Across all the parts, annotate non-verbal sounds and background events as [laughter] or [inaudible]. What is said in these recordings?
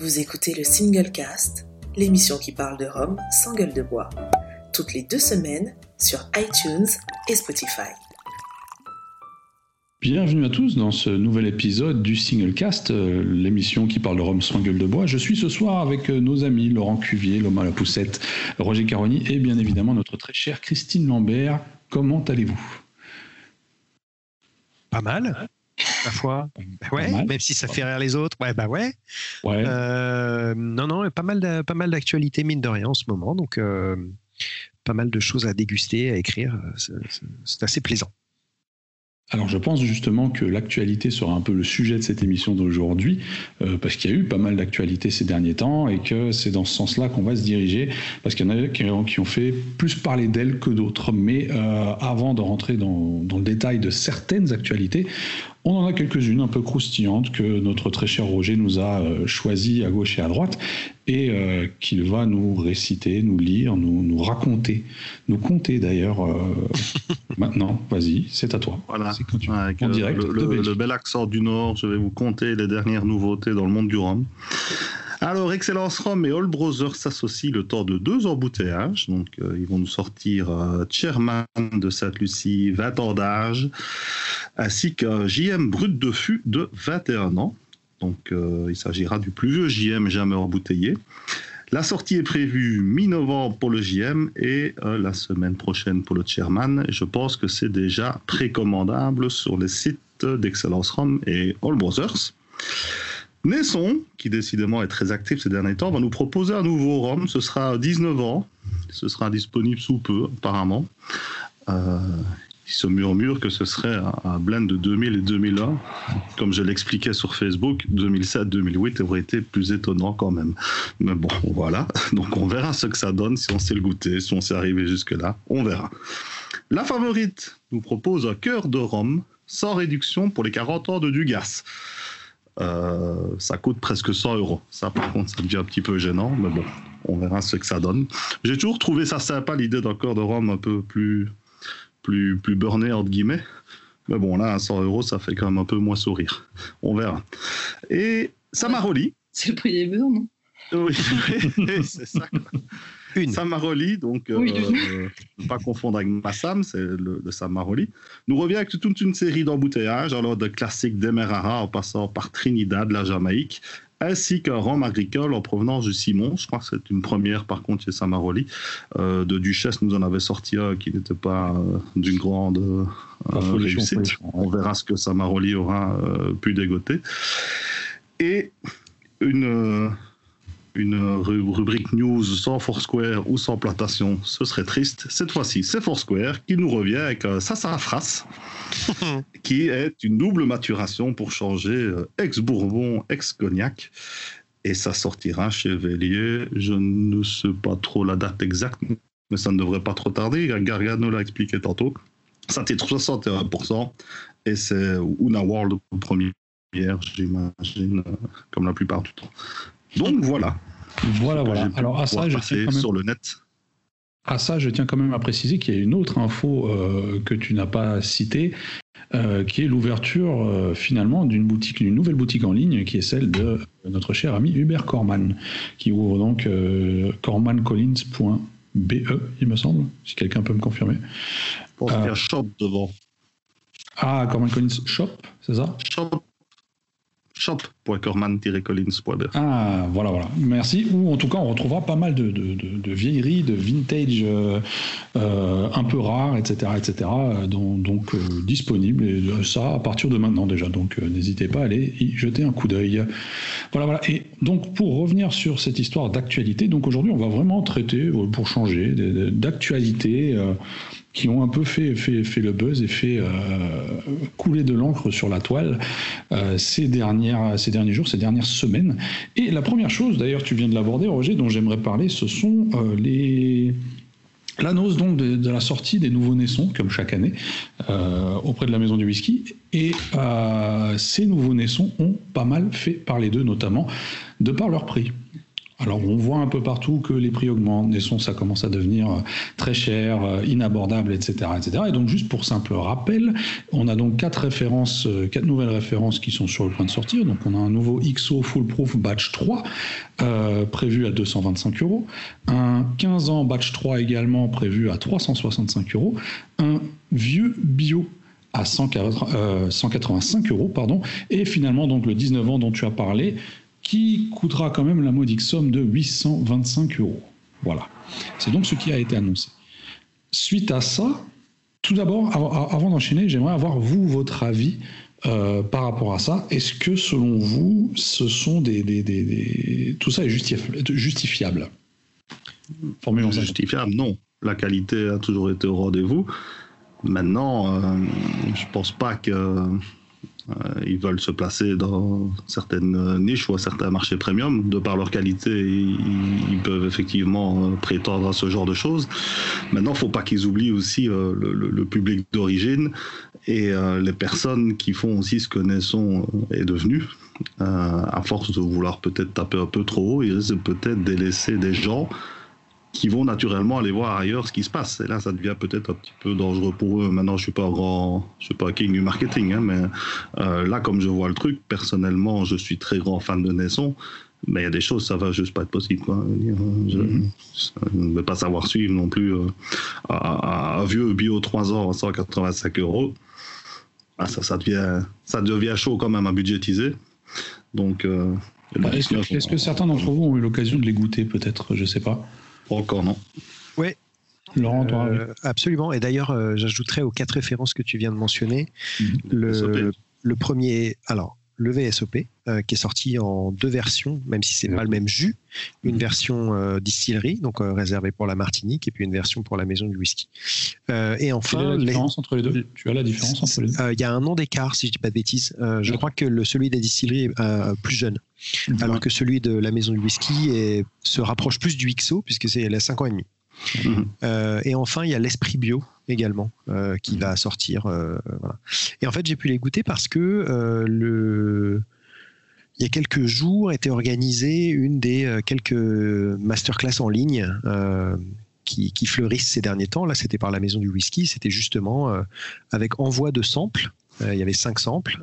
Vous écoutez le Single Cast, l'émission qui parle de Rome sans gueule de bois, toutes les deux semaines sur iTunes et Spotify. Bienvenue à tous dans ce nouvel épisode du Single Cast, euh, l'émission qui parle de Rome sans gueule de bois. Je suis ce soir avec euh, nos amis Laurent Cuvier, Loma La Poussette, Roger Caroni et bien évidemment notre très chère Christine Lambert. Comment allez-vous? Pas mal la foi. ouais, même si ça fait rire les autres. Ouais, bah ouais. Ouais. Euh, non, non, pas mal, de- pas mal d'actualités mine de rien en ce moment, donc euh, pas mal de choses à déguster, à écrire. C'est- c'est- assez plaisant. Alors je pense justement que l'actualité sera un peu le sujet de cette émission d'aujourd'hui, euh, parce qu'il y a eu pas mal d'actualités ces derniers temps et que c'est dans ce sens-là qu'on va se diriger, parce qu'il y en a qui ont, qui ont fait plus parler d'elles que d'autres. Mais euh, avant de rentrer dans, dans le détail de certaines actualités, on en a quelques-unes un peu croustillantes que notre très cher Roger nous a euh, choisies à gauche et à droite et euh, qu'il va nous réciter, nous lire, nous, nous raconter, nous conter d'ailleurs. euh, [laughs] maintenant, vas-y, c'est à toi. Voilà. C'est quand tu- Avec en direct le, le bel accent du Nord, je vais vous conter les dernières nouveautés dans le monde du rhum. Alors, Excellence Rhum et All Brothers s'associent le temps de deux embouteillages. Donc, euh, ils vont nous sortir euh, Chairman de Sainte-Lucie, 20 ans d'âge, ainsi qu'un JM brut de fût de 21 ans. Donc, euh, il s'agira du plus vieux JM jamais embouteillé. La sortie est prévue mi-novembre pour le JM et euh, la semaine prochaine pour le Chairman. Je pense que c'est déjà précommandable sur les sites d'Excellence Rhum et All Brothers. Nesson, qui décidément est très actif ces derniers temps, va nous proposer un nouveau rhum. Ce sera à 19 ans. Ce sera disponible sous peu, apparemment. Euh, il se murmure que ce serait un, un blend de 2000 et 2001. Comme je l'expliquais sur Facebook, 2007-2008 aurait été plus étonnant quand même. Mais bon, voilà. [laughs] Donc on verra ce que ça donne, si on sait le goûter, si on s'est arrivé jusque-là. On verra. La favorite nous propose un cœur de rhum sans réduction pour les 40 ans de Dugas. Euh, ça coûte presque 100 euros. Ça, par contre, ça devient un petit peu gênant, mais bon, on verra ce que ça donne. J'ai toujours trouvé ça sympa, l'idée d'un cœur de rhum un peu plus, plus, plus burné, entre guillemets. Mais bon, là, à 100 euros, ça fait quand même un peu moins sourire. On verra. Et Samaroli. C'est le prix des beurres, non? [laughs] Oui, c'est ça. Une. Samaroli, donc, Oui, euh, euh, ne pas confondre avec Massam, c'est le, le Samaroli, nous revient avec toute une série d'embouteillages, alors de classiques d'Emerara en passant par Trinidad, la Jamaïque, ainsi qu'un rhum agricole en provenance du Simon. Je crois que c'est une première, par contre, chez Samaroli. Euh, de Duchesse, nous en avait sorti un qui n'était pas euh, d'une grande euh, réussite. On verra ce que Samaroli aura euh, pu dégoter. Et une, euh, une ru- rubrique news sans Foursquare ou sans plantation, ce serait triste. Cette fois-ci, c'est Foursquare qui nous revient avec un sassafras, [laughs] qui est une double maturation pour changer euh, ex-bourbon, ex-cognac. Et ça sortira chez Vélier. Je ne sais pas trop la date exacte, mais ça ne devrait pas trop tarder. Gargano l'a expliqué tantôt. Ça titre 61%. Et c'est Una World première, j'imagine, euh, comme la plupart du temps. Donc voilà. Voilà, voilà. Alors à ça, je tiens quand même, sur le net. à ça, je tiens quand même à préciser qu'il y a une autre info euh, que tu n'as pas citée, euh, qui est l'ouverture euh, finalement d'une boutique, d'une nouvelle boutique en ligne, qui est celle de notre cher ami Hubert Corman, qui ouvre donc cormancollins.be, il me semble, si quelqu'un peut me confirmer. Je pense Ah. qu'il y a shop devant. Ah, Corman Collins Shop, c'est ça? Shop. shop.corman-collins.be. Ah, voilà, voilà. Merci. Ou en tout cas, on retrouvera pas mal de, de, de- de vieilleries, de vintage euh, euh, un peu rares, etc., etc., euh, donc euh, disponibles. Et ça à partir de maintenant déjà. Donc n'hésitez pas à aller y jeter un coup d'œil. Voilà, voilà. Et donc pour revenir sur cette histoire d'actualité, donc aujourd'hui, on va vraiment traiter, pour changer, euh, qui ont un peu fait, le buzz et fait euh, couler de l'encre sur la toile euh, ces, dernières, ces derniers jours, ces dernières semaines. Et la première chose, d'ailleurs, tu viens de l'aborder, Roger, dont j'aimerais parler, ce sont euh, les. L'annonce donc de, de la sortie des nouveaux naissons, comme chaque année, auprès de la maison du whisky. Et ces nouveaux naissons ont pas mal fait parler d'eux, notamment de par leur prix. Alors on voit un peu partout que les prix augmentent, les sons ça commence à devenir euh, très cher, euh, inabordable, etc., etc. Et donc juste pour simple rappel, on a donc quatre références, euh, quatre nouvelles références qui sont sur le point de sortir. Donc on a un nouveau XO Foolproof Batch 3 prévu à 225 euros, un 15 ans Batch 3 également prévu à 365 euros, un vieux bio à 185 euros, pardon, et finalement donc le 19 ans dont tu as parlé, qui coûtera quand même la modique somme de 825 euros. Voilà. C'est donc ce qui a été annoncé. Suite à ça, tout d'abord, avant d'enchaîner, j'aimerais avoir vous votre avis euh, par rapport à ça. Est-ce que selon vous, ce sont des, tout ça est justifiable? Formulons Justifiable, non. La qualité a toujours été au rendez-vous. Maintenant, euh, je pense pas que euh, ils veulent se placer dans certaines niches ou à certains marchés premium. De par leur qualité, ils, peuvent effectivement euh, prétendre à ce genre de choses. Maintenant, il ne faut pas qu'ils oublient aussi euh, le, public d'origine et les personnes qui font aussi ce que Nesson est devenu. à force de vouloir peut-être taper un peu trop haut, ils risquent peut-être délaisser des gens qui vont naturellement aller voir ailleurs ce qui se passe. Et là, ça devient peut-être un petit peu dangereux pour eux. Maintenant, je suis pas un grand, je suis pas king du marketing, hein, mais euh, là, comme je vois le truc, personnellement, je suis très grand fan de Naisson. Mais il y a des choses, ça va juste pas être possible. Quoi. Je ne vais pas savoir suivre non plus euh, un vieux bio 3 ans à 185 euros. Ah, ça, ça, devient, ça devient chaud quand même à budgétiser. Donc, euh, bah, est-ce que, est que, certains d'entre vous ont eu l'occasion de les goûter, peut-être? Je sais pas encore, non Oui. Laurent, toi euh, Absolument. Et d'ailleurs, euh, j'ajouterais aux quatre références que tu viens de mentionner mhm. le, le, premier. Alors, le VSOP, euh, qui est sorti en deux versions, même si c'est pas le même jus. Une mhm. version distillerie, donc réservée pour la Martinique, et puis une version pour la maison du whisky. et enfin, Quelle est la différence entre les deux? Tu as la différence entre les deux? Il y a un an d'écart, si je dis pas de bêtises. je crois que le, celui des distilleries est plus jeune. Alors que celui de la maison du whisky se rapproche plus du XO, puisque c'est la 5 ans et demi. Euh, et enfin, il y a l'esprit bio également euh, qui va sortir. Euh, et en fait, j'ai pu les goûter parce que il y a quelques jours était organisée une des quelques masterclass en ligne qui, fleurissent ces derniers temps. Là, c'était par la maison du whisky. C'était justement avec envoi de samples il y avait cinq samples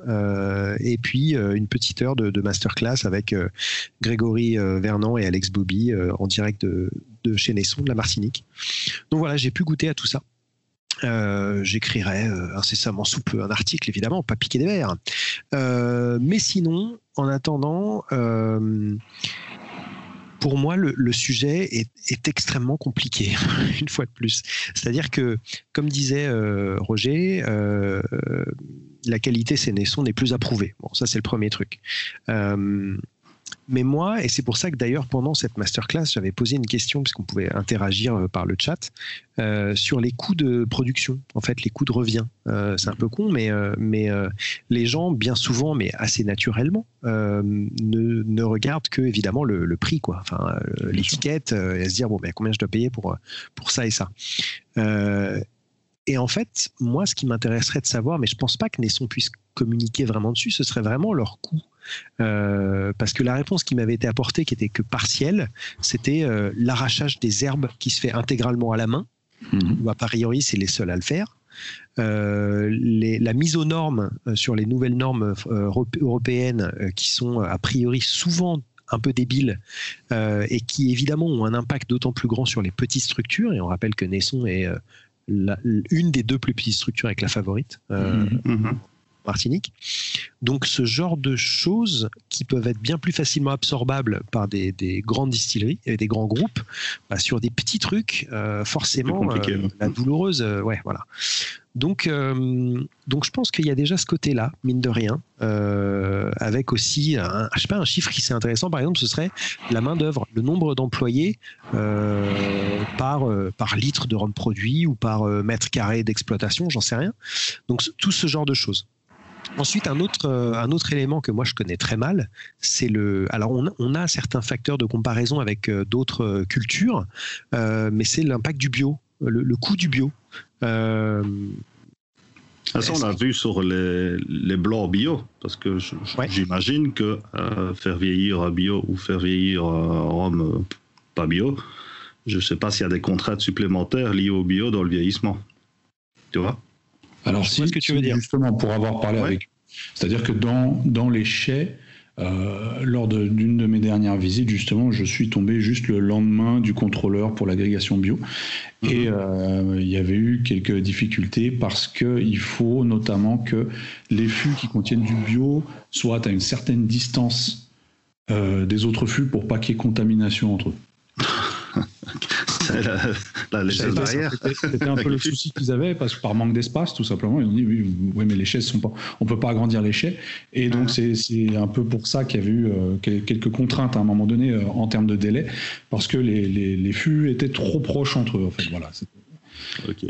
et puis une petite heure de, masterclass avec Grégory Vernant et Alex Bobby en direct de, chez Nesson, de la Martinique. Donc voilà, j'ai pu goûter à tout ça. j'écrirai incessamment sous peu un article, évidemment, pas piquer des verres. mais sinon, en attendant, pour moi, le, sujet est, extrêmement compliqué, [laughs] une fois de plus. C'est-à-dire que, comme disait Roger, la qualité Sénesson n'est plus approuvée. Bon, ça c'est le premier truc. Euh, mais moi, et c'est pour ça que d'ailleurs pendant cette masterclass, j'avais posé une question, puisqu'on pouvait interagir euh, par le chat, euh, sur les coûts de production, en fait, les coûts de revient. c'est un peu con, mais, mais les gens, bien souvent, mais assez naturellement, ne, regardent que, évidemment, le, prix, quoi. Enfin, l'étiquette, et se dire, bon, ben, combien je dois payer pour, pour ça et ça. Et en fait, moi, ce qui m'intéresserait de savoir, mais je pense pas que Nesson puisse communiquer vraiment dessus, ce serait vraiment leur coût. Euh, parce que la réponse qui m'avait été apportée, qui était que partielle, c'était euh, l'arrachage des herbes qui se fait intégralement à la main, ou a priori c'est les seuls à le faire. Euh, la mise aux normes sur les nouvelles normes européennes qui sont a priori souvent un peu débiles et qui évidemment ont un impact d'autant plus grand sur les petites structures. Et on rappelle que Nesson est une des deux plus petites structures avec la favorite. Euh, mhm. Martinique. Donc ce genre de choses qui peuvent être bien plus facilement absorbables par des, grandes distilleries et des grands groupes, bah, sur des petits trucs, euh, forcément, euh, la douloureuse, ouais, voilà. Donc, euh, donc je pense qu'il y a déjà ce côté-là, mine de rien, euh, avec aussi, un, je sais pas, un chiffre qui serait intéressant, par exemple, ce serait la main-d'œuvre, le nombre d'employés euh, par, par litre de rhum produit ou par mètre carré d'exploitation, j'en sais rien. Donc, tout ce genre de choses. Ensuite, un autre, un autre élément que moi je connais très mal, c'est le. Alors, on, a certains facteurs de comparaison avec d'autres cultures, mais c'est l'impact du bio, le, le coût du bio. Euh, Ah, ça, on l'a vu sur les, les blancs bio, parce que Ouais. j'imagine que euh, faire vieillir un bio ou faire vieillir un rhum euh, pas bio, je ne sais pas s'il y a des contraintes supplémentaires liées au bio dans le vieillissement. Tu vois? Alors, Je si, vois ce que tu veux dire. justement, pour avoir parlé Ouais. avec. C'est-à-dire que dans, dans les chais, euh, lors d'une de, mes dernières visites, justement, je suis tombé juste le lendemain du contrôleur pour l'agrégation bio. Et euh, il y avait eu quelques difficultés parce qu'il faut notamment que les fûts qui contiennent du bio soient à une certaine distance euh, des autres fûts pour pas qu'il y ait contamination entre eux. [laughs] [laughs] La, la. C'était un peu le souci qu'ils avaient parce que par manque d'espace, tout simplement, ils ont dit oui, oui, mais les chaises sont pas, on peut pas agrandir les chais, et donc Mhm. c'est c'est un peu pour ça qu'il y avait eu euh, quel- quelques contraintes à un moment donné euh, en termes de délai, parce que les, les, les fûts étaient trop proches entre eux. En fait, voilà.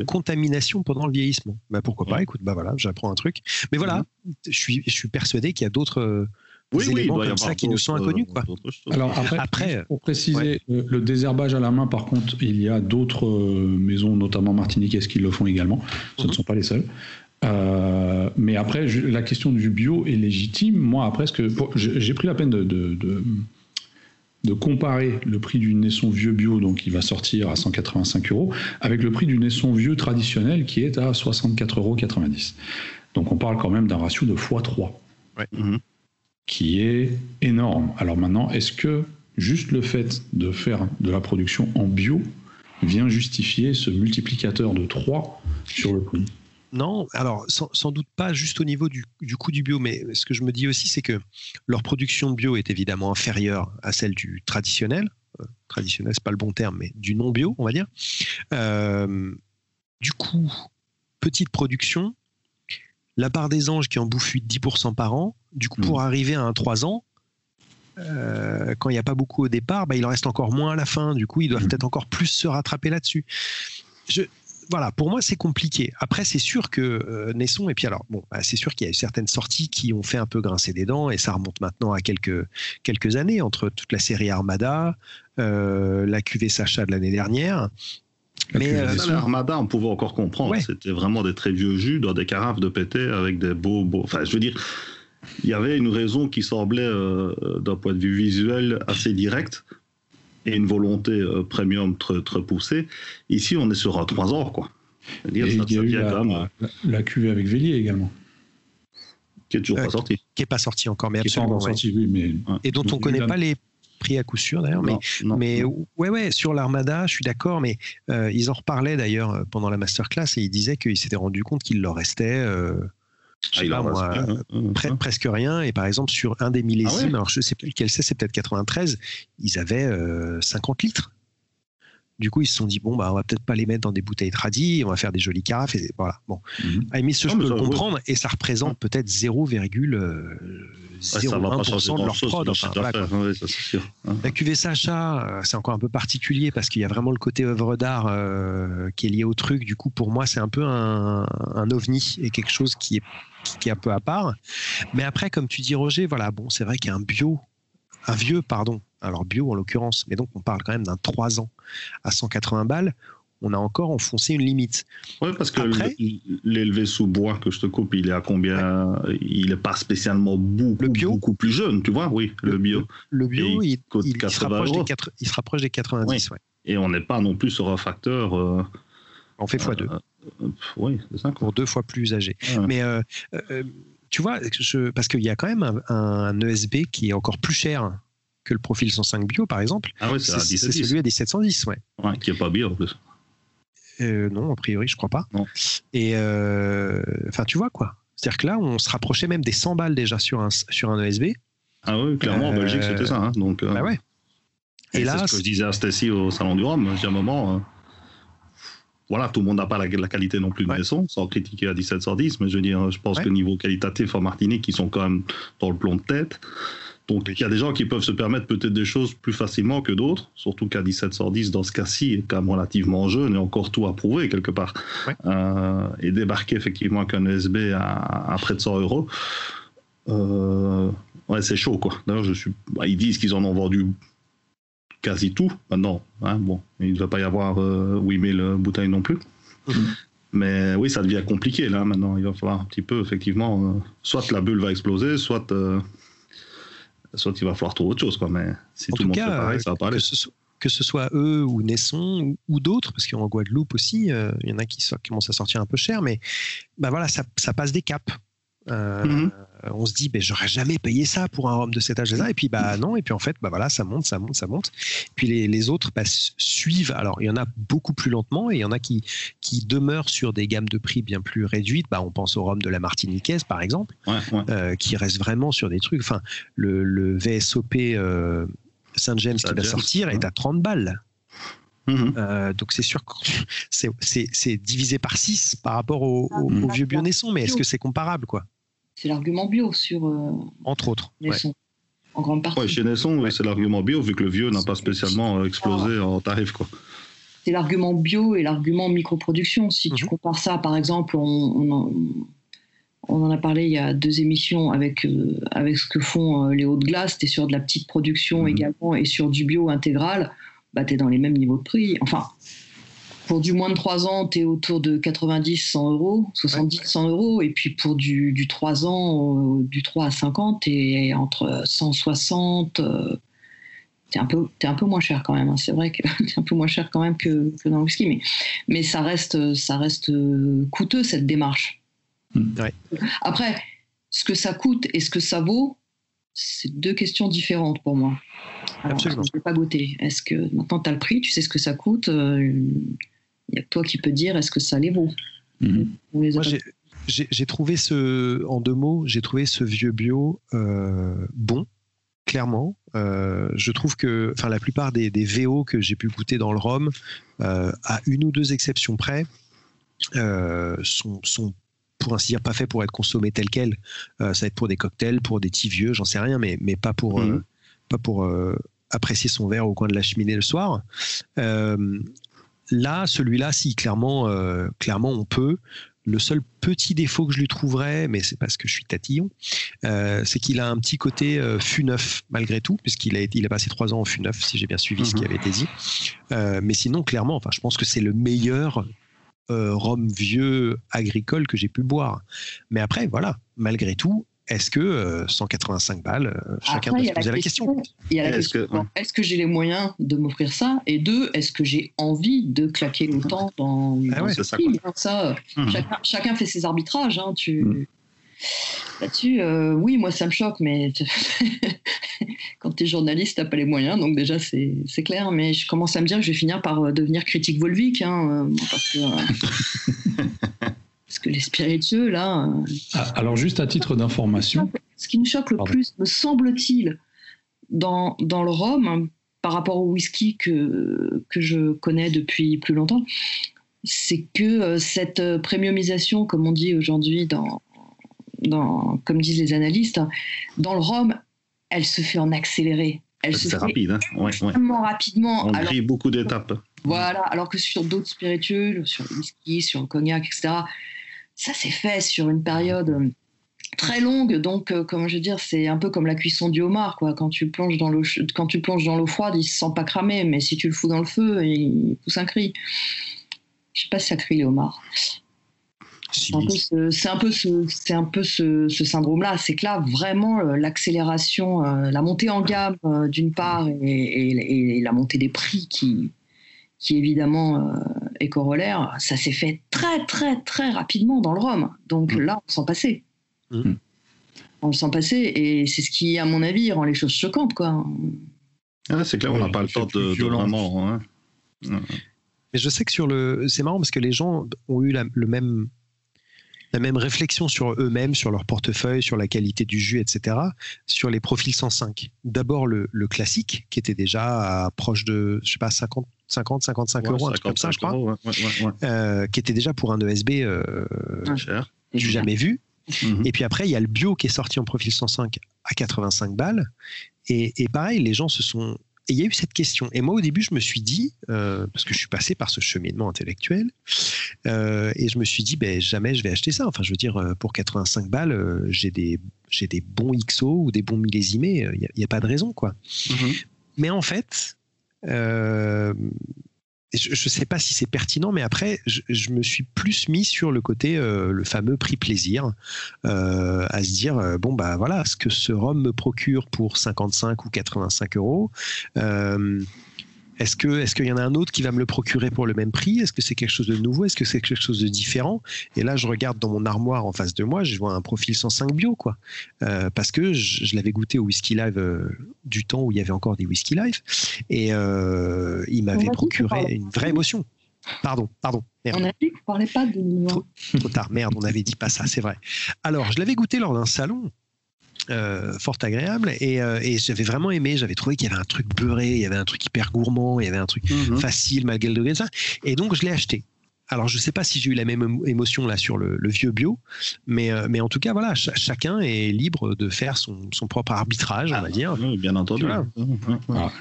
contamination pendant le vieillissement. Bah pourquoi pas, écoute, bah voilà, j'apprends un truc. Mais voilà, je suis, je suis persuadé qu'il y a d'autres euh, Oui, oui, éléments doit y comme ça qui nous sont inconnus, quoi. choses. Alors après, pour préciser, euh, le désherbage à la main, par contre, il y a d'autres euh, maisons, notamment martiniquaises, qui le font également. Ce Mhm. ne sont pas les seuls. Euh, mais après, je- la question du bio est légitime. Moi, après, ce que pour- j'ai pris la peine de, de, de- de comparer le prix du naisson vieux bio, donc qui va sortir à 185 euros, avec le prix du naisson vieux traditionnel qui est à 64,90 euros. Donc on parle quand même d'un ratio de x3 Mhm. Qui est énorme. Alors maintenant, est-ce que juste le fait de faire de la production en bio vient justifier ce multiplicateur de 3 sur le prix? Non, alors sans, doute pas juste au niveau du, coût du bio, mais ce que je me dis aussi, c'est que leur production bio est évidemment inférieure à celle du traditionnel. Euh, traditionnel, c'est pas le bon terme, mais du non bio, on va dire. Euh, du coup, petite production, la part des anges qui en bouffe 8-10% par an, du coup, pour arriver à un 3 ans, euh, quand il n'y a pas beaucoup au départ, bah, il en reste encore moins à la fin. Du coup, ils doivent Mhm. peut-être encore plus se rattraper là-dessus. Je, voilà, pour moi, c'est compliqué. Après, c'est sûr que euh, Nesson, et puis alors, bon, bah, c'est sûr qu'il y a eu certaines sorties qui ont fait un peu grincer des dents, et ça remonte maintenant à quelques, quelques années, entre toute la série Armada, euh, la QV Sacha de l'année dernière. Mais, euh. L'Armada, on pouvait encore comprendre. Ouais. C'était vraiment des très vieux jus dans des carafes de pété avec des beaux, beaux. Enfin, je veux dire, il y avait une raison qui semblait, euh, d'un point de vue visuel, assez directe et une volonté euh, premium très, très poussée. Ici, on est sur un 3 ans, quoi. Ça, il y a eu devient la, quand même, la, la cuvée avec Vélier également, qui est toujours Euh, pas sorti. qui n'est pas sorti encore, mais qui est pas absolument. encore ouais. sortie, oui, mais Et dont on ne connaît pas les pris à coup sûr d'ailleurs, mais, mais ouais, ouais, sur l'Armada, je suis d'accord, mais euh, ils en reparlaient d'ailleurs euh, pendant la masterclass et ils disaient qu'ils s'étaient rendu compte qu'il leur restait. Euh, pas, moi, presque rien. Et par exemple, sur un des millésimes, alors je sais plus lequel c'est, c'est peut-être 93, ils avaient 50 litres. Du coup, ils se sont dit bon, bah, on va peut-être pas les mettre dans des bouteilles tradies, on va faire des jolies carafes. Et voilà. Bon, mm -hmm. ce, non, je peux le comprendre, et ça représente peut-être 0, 0,1% de leur prod. La cuvée Sacha, euh, c'est encore un peu particulier parce qu'il y a vraiment le côté œuvre d'art euh, qui est lié au truc. Du coup, pour moi, c'est un peu un, ovni et quelque chose qui est, qui est un peu à part. Mais après, comme tu dis, Roger, voilà, bon, c'est vrai qu'il y a un bio, un vieux, pardon, alors bio en l'occurrence, mais donc on parle quand même d'un 3 ans à 180 balles on a encore enfoncé une limite. Ouais, parce que Après- l'élevé sous bois que je te coupe, il est à combien Il est pas spécialement beaucoup, Le bio beaucoup plus jeune, tu vois Oui, le, bio. Le bio, il se 80 rapproche des euros. quatre- il se rapproche des 90. ouais. Et on n'est pas non plus sur un facteur. euh, On fait x2 euh, euh, oui, c'est ça. Pour deux fois plus âgé. Ouais. Mais euh, euh, tu vois, je, parce qu'il y a quand même un, un ESB qui est encore plus cher que le profil 105 bio, par exemple. Ah oui, c'est à C'est c'est 17 celui à 1710, ouais. ouais, qui est pas bio en plus. Euh, non, a priori, je crois pas. Non. Et euh, enfin, tu vois quoi. C'est-à-dire que là, on se rapprochait même des 100 balles déjà sur un, sur un ESB. Ah oui, clairement, en Euh, Belgique, c'était ça. hein, donc, Bah ouais. Et, Et là, c'est ce que je disais à Stacy au Salon du Rhum. J'ai un moment. euh, voilà, tout le monde n'a pas la, la qualité non plus de Ouais. maison, sans critiquer à 1710, mais je veux dire, je pense Ouais. que niveau qualitatif en Martinique, ils sont quand même dans le plomb de tête. Donc il y a des gens qui peuvent se permettre peut-être des choses plus facilement que d'autres, surtout qu'à 1710, dans ce cas-ci, est quand même relativement jeune et encore tout à prouver quelque part. Ouais. Euh, et débarquer effectivement avec un ESB à, à près de 100 euros, euh, ouais, c'est chaud quoi. D'ailleurs, je suis, bah, ils disent qu'ils en ont vendu quasi tout maintenant. Hein, bon, il ne va pas y avoir euh, 8000 bouteilles non plus. Mhm. Mais oui, ça devient compliqué là maintenant. Il va falloir un petit peu, effectivement, euh, soit la bulle va exploser, soit, euh, soit il va falloir trouver autre chose. Quoi. Mais si En tout le monde fait cas, pareil, euh, ça va pas aller. que, ce soit, que ce soit eux ou Naisson ou, ou d'autres, parce qu'en Guadeloupe aussi, euh, il y en a qui, so- qui commencent à sortir un peu cher, mais bah voilà, ça, ça passe des caps. Euh, Mhm. On se dit, ben, j'aurais jamais payé ça pour un rhum de cet âge-là, et puis bah non, et puis en fait, bah voilà, ça monte, ça monte, ça monte. Puis les, les autres bah, suivent. Alors il y en a beaucoup plus lentement, et il y en a qui, qui demeurent sur des gammes de prix bien plus réduites. Bah, on pense au rhum de la Martiniquaise, par exemple Ouais, ouais. euh, qui reste vraiment sur des trucs. Enfin, le, le VSOP euh, Saint James qui va sortir est à 30 balles. Mhm. Euh, donc c'est sûr que [laughs] c'est- divisé par 6 par rapport au, au- au vieux Bionesson, mais est-ce que c'est comparable, quoi? C'est l'argument bio sur euh, Entre autres. ouais. sons, en grande partie. Ouais, chez Nesson, oui, c'est l'argument bio, vu que le vieux n'a pas spécialement euh, explosé en tarif. Quoi. c'est l'argument bio et l'argument microproduction. Si tu Mhm. compares ça, par exemple, on, on en, on en a parlé il y a deux émissions avec, euh, avec ce que font euh, les hauts de glace, tu es sur de la petite production Mhm. également et sur du bio intégral, bah, tu es dans les mêmes niveaux de prix. Enfin, pour du moins de 3 ans, tu es autour de 90, 100 euros, 70, 100 euros. Et puis pour du, du 3 ans, euh, du 3 à 50, tu es entre 160. euh, T'es un, peu, t'es un peu moins cher quand même. hein. C'est vrai que [laughs] t'es un peu moins cher quand même que, que dans le whisky. Mais, mais ça, reste, ça reste euh, coûteux, cette démarche. Mm. Ouais. Après, ce que ça coûte et ce que ça vaut, c'est deux questions différentes pour moi. Alors, Absolument. Je ne vais pas goûter. Est-ce que maintenant tu as le prix, tu sais ce que ça coûte Il n'y a que toi qui peux dire est-ce que ça les vaut Mhm. Les Moi, j'ai- trouvé ce, en deux mots, j'ai trouvé ce vieux bio euh, bon, clairement. Euh, je trouve que, enfin, la plupart des, des VO que j'ai pu goûter dans le rhum, euh, à une ou deux exceptions près, euh, sont, sont pour ainsi dire pas faits pour être consommés tels quels. Euh, ça va être pour des cocktails, pour des petits vieux, j'en sais rien, mais, mais pas pour, Mhm. euh, pas pour euh, apprécier son verre au coin de la cheminée le soir. Là, celui-là, si clairement, euh, clairement on peut. Le seul petit défaut que je lui trouverais, mais c'est parce que je suis tatillon, euh, c'est qu'il a un petit côté euh, fût neuf malgré tout, puisqu'il a, été- il a passé trois ans en fût neuf, si j'ai bien suivi ce qui Mhm. avait été dit. Euh, mais sinon, clairement, enfin, je pense que c'est le meilleur rhum vieux agricole que j'ai pu boire. Mais après, voilà, malgré tout, est-ce que euh, 185 balles, euh, chacun Après, peut se poser la question. Il y a la Est-ce question, que- ouais. est-ce que j'ai les moyens de m'offrir ça? Et deux, est-ce que j'ai envie de claquer autant dans, Ah dans ouais, ce ça, ça, Mhm. chacun, chacun fait ses arbitrages. hein, tu... Mm. Là-dessus, euh, oui, moi, ça me choque, mais [laughs] quand tu es journaliste, tu pas les moyens, donc déjà, c'est clair. Mais je commence à me dire que je vais finir par euh, devenir critique volvique, hein, euh, parce, que, euh, parce [laughs] que les spiritueux, là, euh, Ah, Alors, juste à titre d'information, ce qui me choque le Pardon. plus, me semble-t-il, dans, dans le rhum, hein, par rapport au whisky que, que je connais depuis plus longtemps, c'est que euh, cette euh, premiumisation, comme on dit aujourd'hui, dans, dans, comme disent les analystes, hein, dans le rhum, elle se fait en accéléré. Elle se C'est fait rapide. Hein ouais, ouais. extrêmement rapidement. On alors beaucoup d'étapes. voilà, alors que sur d'autres spiritueux, sur le whisky, sur le cognac, etc., ça s'est fait sur une période euh, très longue. Donc, euh, comment je veux dire, c'est un peu comme la cuisson du homard, quoi. Quand tu plonges dans l'eau, ch- quand tu plonges dans l'eau froide, il se sent pas cramé, mais si tu le fous dans le feu, il pousse un cri. Je sais pas si ça crie les homards. C'est un peu ce, c'est un peu ce, c'est un peu ce, ce syndrome-là. C'est que là, vraiment, euh, l'accélération, euh, la montée en gamme, euh, d'une part, et, et- et la montée des prix qui, qui évidemment est corollaire, ça s'est fait très, très, très rapidement dans le Rhum. Donc Mm. là, on s'en passait. Mm. On s'en passait, et c'est ce qui, à mon avis, rend les choses choquantes, quoi. Ah, c'est clair, on n'a pas le temps de, vraiment. hein. Mais je sais que sur le. C'est marrant parce que les gens ont eu la, le même, la même réflexion sur eux-mêmes, sur leur portefeuille, sur la qualité du jus, etc., sur les profils 105. D'abord le, le classique, qui était déjà à proche de, je sais pas, 50, 50 55 Ouais, euros, un truc comme ça, je 55 crois, euros, ouais, ouais, ouais, euh, qui était déjà pour un ESB euh, Ouais. Cher. du jamais vu. Mhm. Et puis après, il y a le bio qui est sorti en profil 105 à 85 balles. Et, et pareil, les gens se sont. Et il y a eu cette question. Et moi, au début, je me suis dit, euh, parce que je suis passé par ce cheminement intellectuel, euh, et je me suis dit, ben, jamais je vais acheter ça. Enfin, je veux dire, pour 85 balles, euh, j'ai des, j'ai des bons XO ou des bons millésimés. Il n'y a pas de raison, quoi. Mhm. Mais en fait, euh, je ne sais pas si c'est pertinent, mais après, je, me suis plus mis sur le côté, le fameux prix plaisir, à se dire, bon, bah voilà, ce que ce rhum me procure pour 55 ou 85 euros, est-ce que est-ce qu'il y en a un autre qui va me le procurer pour le même prix? Est-ce que c'est quelque chose de nouveau? Est-ce que c'est quelque chose de différent? Et là, je regarde dans mon armoire en face de moi, je vois un profil 105 bio, quoi. Euh, parce que je, l'avais goûté au whisky live euh, du temps où il y avait encore des whisky live, et euh, il m'avait procuré une vraie émotion. Pardon, pardon. On a dit qu'on parlait pas de trop, trop tard, merde, on avait dit pas ça, c'est vrai. Alors, je l'avais goûté lors d'un salon euh, fort agréable euh, et, j'avais vraiment aimé. J'avais trouvé qu'il y avait un truc beurré, il y avait un truc hyper gourmand, il y avait un truc mhm. facile malgré le degré de ça. Et donc je l'ai acheté. Alors, je ne sais pas si j'ai eu la même émotion là sur le, vieux bio, mais, euh, mais en tout cas, voilà, chacun est libre de faire son, propre arbitrage, on va dire. bien entendu.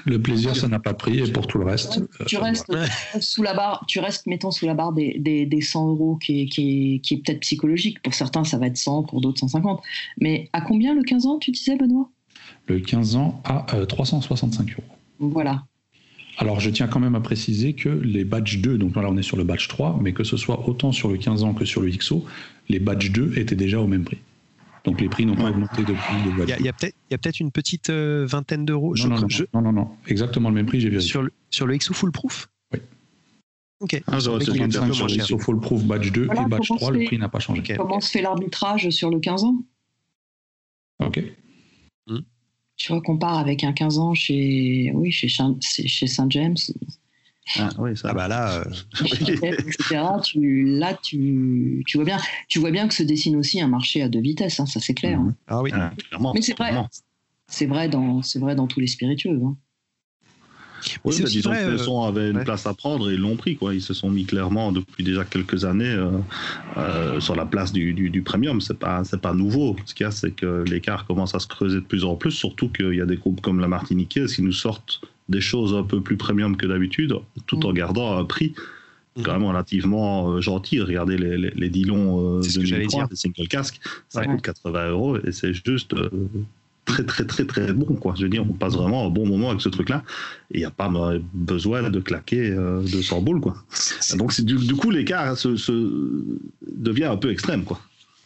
le plaisir, ça n'a pas pris, et pour tout le reste. Tu restes sous la barre, tu restes, mettons, sous la barre des, des, 100 euros qui est, qui est, peut-être psychologique. Pour certains, ça va être 100, pour d'autres, 150. Mais à combien le 15 ans, tu disais, Benoît? Le 15 ans à 365 euros. Voilà. Alors, je tiens quand même à préciser que les badges 2, donc là on est sur le badge 3, mais que ce soit autant sur le 15 ans que sur le XO, les badges 2 étaient déjà au même prix. Donc les prix n'ont pas augmenté depuis le Il y a, peut-être une petite euh, vingtaine d'euros. Non, non, non, non, exactement le même prix, j'ai vérifié. Sur le, sur le XO Full Proof Oui. Ok. Ah, sur le XO Full Proof badge 2 et badge 3, le prix n'a pas changé. Comment se fait l'arbitrage sur le 15 ans? Ok. Hmm tu vois, compare avec un 15 ans chez, oui, chez, chez Saint James. Ah oui, ça. Ah bah là, euh... [laughs] tu, là tu, tu, vois bien, tu vois bien que se dessine aussi un marché à deux vitesses, hein, ça c'est clair. Hein. Ah oui, ah, Mais c'est vrai, c'est vrai dans, c'est vrai dans tous les spiritueux. Hein. Oui, bah, disons que euh, avait une place à prendre et ils l'ont pris. Quoi. Ils se sont mis clairement depuis déjà quelques années euh, euh, sur la place du, du, premium. C'est pas c'est pas nouveau. Ce qu'il y a, c'est que l'écart commence à se creuser de plus en plus. Surtout qu'il y a des groupes comme la Martiniquaise qui nous sortent des choses un peu plus premium que d'habitude, tout en mm. gardant un prix mm. quand même relativement gentil. Regardez les, les, les Dillon de 2003, des single casques, ça coûte 80 euros et c'est juste très très très très bon quoi. Je veux dire, on passe vraiment un bon moment avec ce truc-là et il n'y a pas besoin de claquer 200 euh, boules quoi. Donc du, du, coup l'écart se, devient un peu extrême quoi.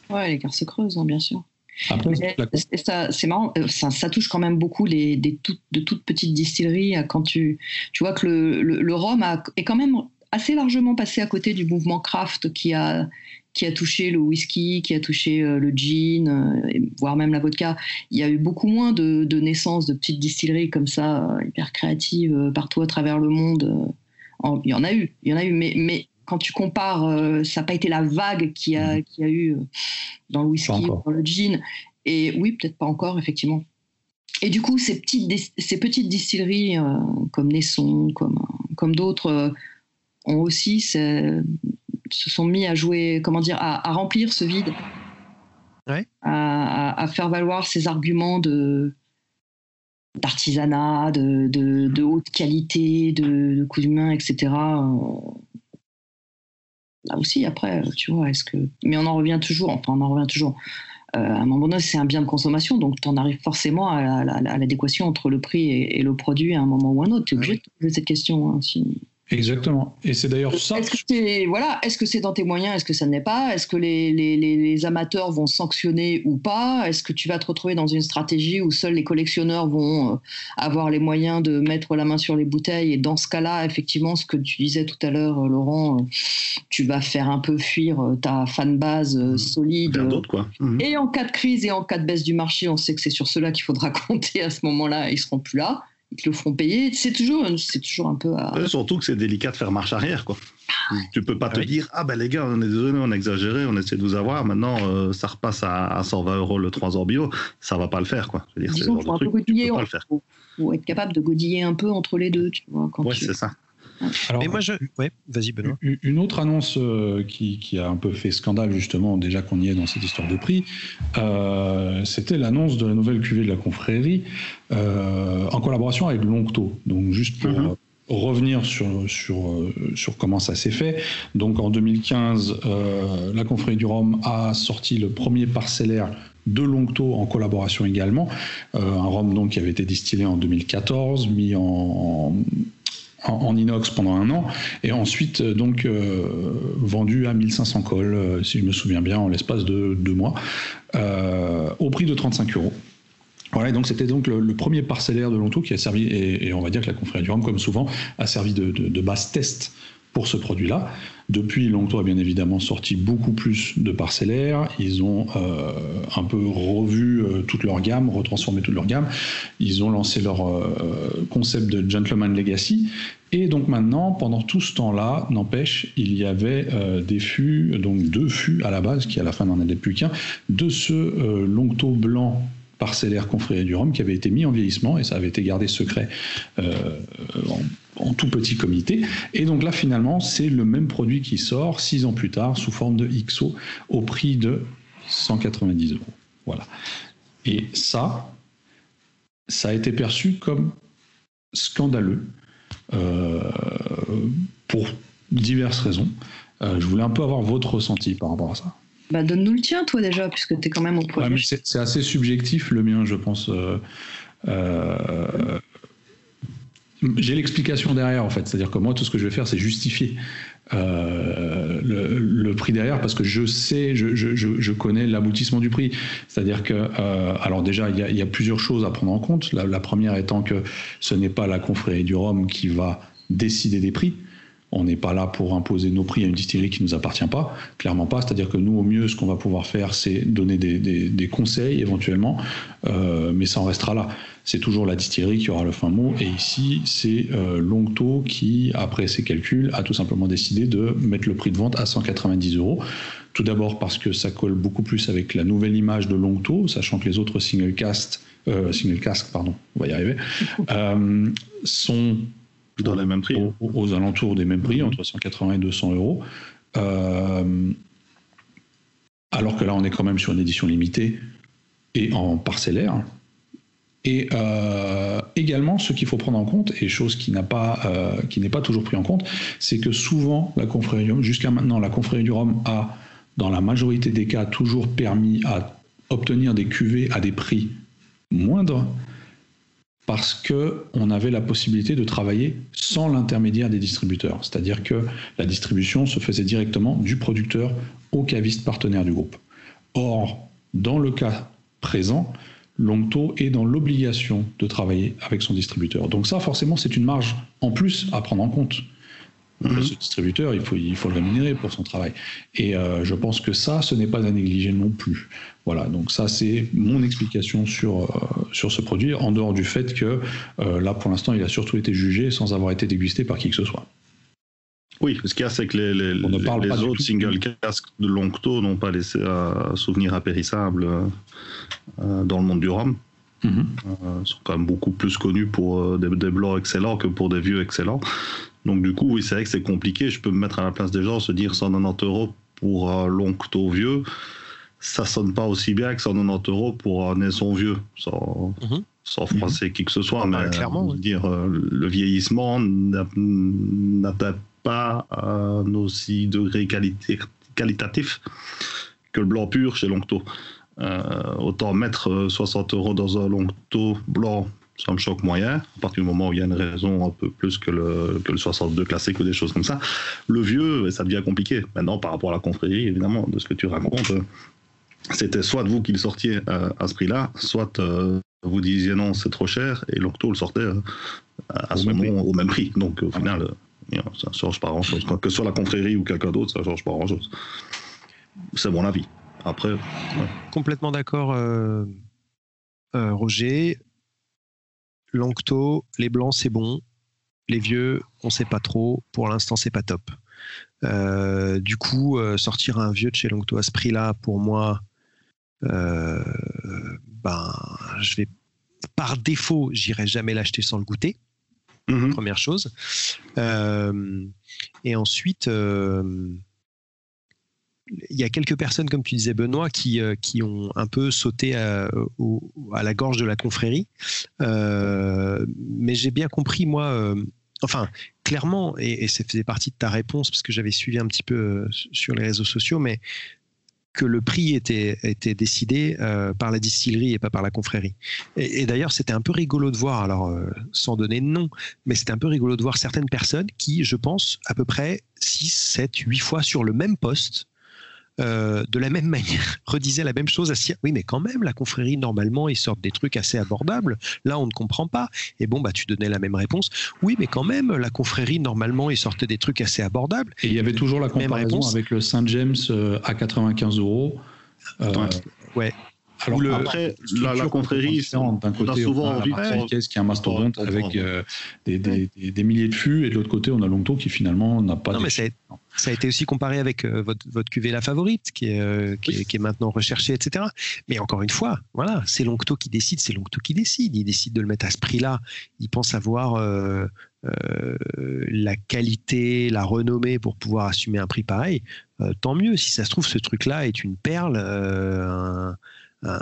Ouais, l'écart se creuse hein, bien sûr. c'est marrant, euh, ça, ça, touche quand même beaucoup les, des de toutes petites distilleries. Quand tu, tu vois que le, le, rhum a, est quand même assez largement passé à côté du mouvement craft qui a, qui a touché le whisky, qui a touché euh, le gin, euh, voire même la vodka. Il y a eu beaucoup moins de, naissances de petites distilleries comme ça, euh, hyper créatives, partout à travers le monde. il y en a eu, il y en a eu, mais, mais quand tu compares, ça n'a pas été la vague qui a, mmh. qui a eu dans le whisky, dans le gin. Et oui, peut-être pas encore, effectivement. Et du coup, ces petites, ces petites distilleries comme Nesson, comme, comme d'autres, ont aussi se sont mis à jouer, comment dire, à, remplir ce vide, à, faire valoir ces arguments de d'artisanat, de, de, haute qualité, de, de coups d'humain, etc. Là aussi, après, tu vois, est-ce que. Mais on en revient toujours, enfin, on en revient toujours. Euh, à un moment donné, c'est un bien de consommation, donc tu en arrives forcément à, l'adéquation entre le prix et, le produit à un moment ou à un autre. Tu es obligé de poser cette question. Hein, si... Exactement. Et c'est d'ailleurs ça. Est-ce que c'est voilà, est-ce que c'est dans tes moyens, est-ce que ça n'est pas? Est-ce que les, les, les, amateurs vont sanctionner ou pas? Est-ce que tu vas te retrouver dans une stratégie où seuls les collectionneurs vont euh, avoir les moyens de mettre la main sur les bouteilles? Et dans ce cas-là, effectivement, ce que tu disais tout à l'heure, euh, Laurent, euh, tu vas faire un peu fuir ta fan base mmh. solide. quoi. Mmh. Et en cas de crise et en cas de baisse du marché, on sait que c'est sur cela qu'il faudra [laughs] compter à ce moment-là. Ils seront plus là ils te le feront payer. C'est toujours, c'est toujours un peu. surtout que c'est délicat de faire marche arrière, quoi. Ah tu peux pas te dire, ah ben les gars, on est désolé, on a exagéré, on essaie de vous avoir. Maintenant, euh, ça repasse à, 120 euros le 3 ans bio. Ça va pas le faire, quoi. Je veux dire, faut un peu godiller, faut, être capable de godiller un peu entre les deux, tu vois. ouais, c'est ça. Alors, moi, je. Ouais, vas-y, Benoît. Une autre annonce euh, qui, qui, a un peu fait scandale, justement, déjà qu'on y est dans cette histoire de prix, euh, c'était l'annonce de la nouvelle cuvée de la confrérie euh, en collaboration avec Longto. Donc, juste pour. Mhm. revenir sur, sur, sur comment ça s'est fait. Donc en 2015, la confrérie du Rhum a sorti le premier parcellaire de Longto en collaboration également. un rhum donc qui avait été distillé en 2014, mis en, en, inox pendant un an, et ensuite donc vendu à 1500 cols, si je me souviens bien, en l'espace de deux mois, au prix de 35 euros. Voilà, donc c'était donc le, premier parcellaire de Longto qui a servi, et, on va dire que la confrérie du Rhum, comme souvent, a servi de base test pour ce produit-là. Depuis, Longto a bien évidemment sorti beaucoup plus de parcellaires. Ils ont euh, un peu revu euh, toute leur gamme, retransformé toute leur gamme. Ils ont lancé leur euh, concept de Gentleman Legacy. Et donc maintenant, pendant tout ce temps-là, n'empêche, il y avait des fûts, donc deux fûts à la base, qui à la fin n'en étaient plus qu'un, de ce Longto blanc parcellaire confrérie du Rhum qui avait été mis en vieillissement et ça avait été gardé secret euh, en, tout petit comité. Et donc là, finalement, c'est le même produit qui sort six ans plus tard sous forme de XO au prix de 190 euros. Voilà. Et ça, ça a été perçu comme scandaleux euh, pour diverses raisons. Euh, je voulais un peu avoir votre ressenti par rapport à ça. Bah, donne-nous le tien, toi, déjà, puisque tu es quand même au projet. c'est assez subjectif, le mien, je pense. Euh, euh, j'ai l'explication derrière, en fait. C'est-à-dire que moi, tout ce que je vais faire, c'est justifier euh, le, prix derrière, parce que je sais, je, connais l'aboutissement du prix. C'est-à-dire que, alors déjà, il y, a plusieurs choses à prendre en compte. La première étant que ce n'est pas la confrérie du Rhum qui va décider des prix. On n'est pas là pour imposer nos prix à une distillerie qui ne nous appartient pas, clairement pas. C'est-à-dire que nous, au mieux, ce qu'on va pouvoir faire, c'est donner des, conseils éventuellement, euh, mais ça en restera là. C'est toujours la distillerie qui aura le fin mot. Et ici, c'est euh, Longto qui, après ses calculs, a tout simplement décidé de mettre le prix de vente à 190 euros. Tout d'abord parce que ça colle beaucoup plus avec la nouvelle image de Longto, sachant que les autres single cast, euh, single cask, pardon, on va y arriver, [laughs] sont dans les mêmes prix. Aux, alentours des mêmes prix, entre 180 et 200 euros. Euh, alors que là, on est quand même sur une édition limitée et en parcellaire. Et euh, également, ce qu'il faut prendre en compte, et chose qui n'a pas, euh, qui n'est pas toujours pris en compte, c'est que souvent la confrérie du Rhum, jusqu'à maintenant, la confrérie du Rhum a, dans la majorité des cas, toujours permis à obtenir des cuvées à des prix moindres parce qu'on avait la possibilité de travailler sans l'intermédiaire des distributeurs. C'est-à-dire que la distribution se faisait directement du producteur au caviste partenaire du groupe. Or, dans le cas présent, Longto est dans l'obligation de travailler avec son distributeur. Donc ça, forcément, c'est une marge en plus à prendre en compte. Mhm. Ce distributeur, il faut, il faut le rémunérer pour son travail. Et euh, je pense que ça, ce n'est pas à négliger non plus. Voilà, donc ça, c'est mon explication sur, euh, sur ce produit, en dehors du fait que euh, là, pour l'instant, il a surtout été jugé sans avoir été dégusté par qui que ce soit. Oui, ce qu'il y a, c'est que les, les, les autres single casques de Longto n'ont pas laissé un souvenir impérissable dans le monde du rhum. Mhm. Ils sont quand même beaucoup plus connus pour des, des, blancs excellents que pour des vieux excellents. Donc du coup, oui, c'est vrai que c'est compliqué. Je peux me mettre à la place des gens, se dire 190 euros pour un Longto vieux, ça sonne pas aussi bien que 190 euros pour un naisson vieux, sans, sans froisser qui que ce soit. Ah, bah, mais clairement, dire, euh, le vieillissement n'atteint pas un aussi degré qualitatif que le blanc pur chez Longto. Euh, autant mettre 60 euros dans un Longto blanc ça me choque moyen, à partir du moment où il y a une raison un peu plus que le, que le 62 classique ou des choses comme ça. Le vieux, ça devient compliqué. Maintenant, par rapport à la confrérie, évidemment, de ce que tu racontes, c'était soit vous qui le sortiez euh, à ce prix-là, soit euh, vous disiez non, c'est trop cher, et l'octo le sortait euh, à son nom au même prix. Donc au final, ça ne change pas grand-chose. Que ce soit la confrérie ou quelqu'un d'autre, ça ne change pas grand-chose. C'est mon avis. Après. Complètement d'accord, Roger. Lancto, les blancs c'est bon, les vieux on sait pas trop, pour l'instant c'est pas top. Euh, du coup, euh, sortir un vieux de chez Longto à ce prix-là, pour moi, euh, ben, je vais par défaut, j'irai jamais l'acheter sans le goûter. Mhm. Première chose. et ensuite, il y a quelques personnes, comme tu disais Benoît, qui, euh, qui ont un peu sauté à, à la gorge de la confrérie. Euh, mais j'ai bien compris, moi, euh, enfin, clairement, et, ça faisait partie de ta réponse, parce que j'avais suivi un petit peu sur les réseaux sociaux, mais que le prix était, était décidé euh, par la distillerie et pas par la confrérie. Et, d'ailleurs, c'était un peu rigolo de voir, alors euh, sans donner de nom, mais c'était un peu rigolo de voir certaines personnes qui, je pense, à peu près 6, 7, 8 fois sur le même poste, euh, de la même [laughs] manière, redisait la même chose à Oui, mais quand même, la confrérie, normalement, ils sortent des trucs assez abordables. Là, on ne comprend pas. Et bon, bah, tu donnais la même réponse. Oui, mais quand même, la confrérie, normalement, ils sortaient des trucs assez abordables. Et il y avait toujours la comparaison avec le Saint James euh, à 95 euros. Euh, ouais. Alors, après, la, confrérie, d'un côté, on a souvent envie de qui est un mastodonte avec euh, des, des, des, milliers de fûts, et de l'autre côté, on a Longto qui finalement n'a pas. Non, mais ça a, été aussi comparé avec euh, votre, votre cuvée la favorite, qui est, euh, qui, est, qui est, maintenant recherchée, etc. Mais encore une fois, voilà, c'est Longto qui décide, c'est Longto qui décide. Il décide de le mettre à ce prix-là. Il pense avoir la qualité, la renommée pour pouvoir assumer un prix pareil. tant mieux. Si ça se trouve, ce truc-là est une perle. Un,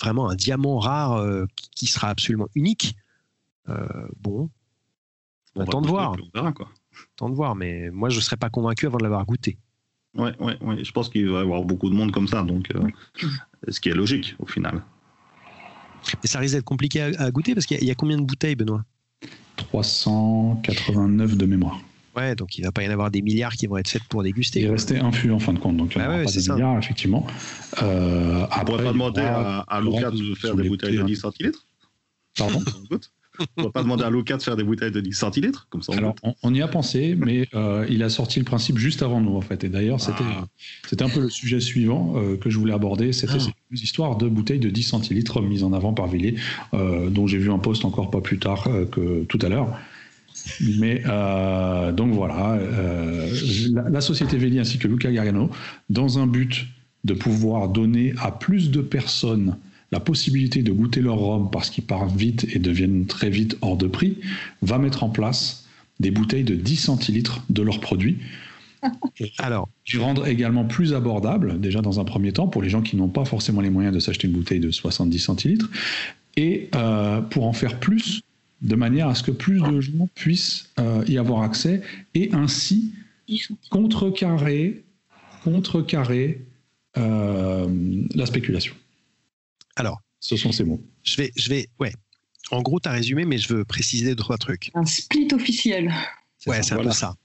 vraiment un diamant rare euh, qui, sera absolument unique. Euh, bon, on attend de voir. On verra, quoi. Attend de voir, mais moi je ne serais pas convaincu avant de l'avoir goûté. Ouais, ouais, ouais, je pense qu'il va y avoir beaucoup de monde comme ça, donc euh, ce qui est logique au final. Mais ça risque d'être compliqué à, goûter parce qu'il y, a combien de bouteilles, Benoît? 389 de mémoire. Ouais, donc il va pas y en avoir des milliards qui vont être faites pour déguster. Il restait un fût en fin de compte, donc il n'y ah pas des milliards, effectivement. Euh, on ne va pas demander à, à Lucas de faire des bouteilles de 10 centilitres Pardon? [laughs] On ne va pas demander à Lucas de faire des bouteilles de 10 centilitres comme ça on Alors, on, y a pensé, mais euh, il a sorti le principe juste avant nous, en fait. Et d'ailleurs, c'était ah. c'était un peu le sujet suivant euh, que je voulais aborder. C'était ah. ces histoires de bouteilles de 10 centilitres mises en avant par Villiers, euh, dont j'ai vu un post encore pas plus tard que tout à l'heure. Mais euh, donc voilà, euh, la, société Véli ainsi que Luca Gargano, dans un but de pouvoir donner à plus de personnes la possibilité de goûter leur rhum parce qu'ils partent vite et deviennent très vite hors de prix, va mettre en place des bouteilles de 10 centilitres de leurs produits. [laughs] Alors, qui rendre également plus abordable, déjà dans un premier temps, pour les gens qui n'ont pas forcément les moyens de s'acheter une bouteille de 70 centilitres, et euh, pour en faire plus de manière à ce que plus de gens puissent euh, y avoir accès et ainsi contrecarrer, contrecarrer euh, la spéculation. Alors, ce sont ces mots. Je vais, je vais, ouais. En gros, tu as résumé, mais je veux préciser deux, trois trucs. Un split officiel. Ouais, c'est un peu ça.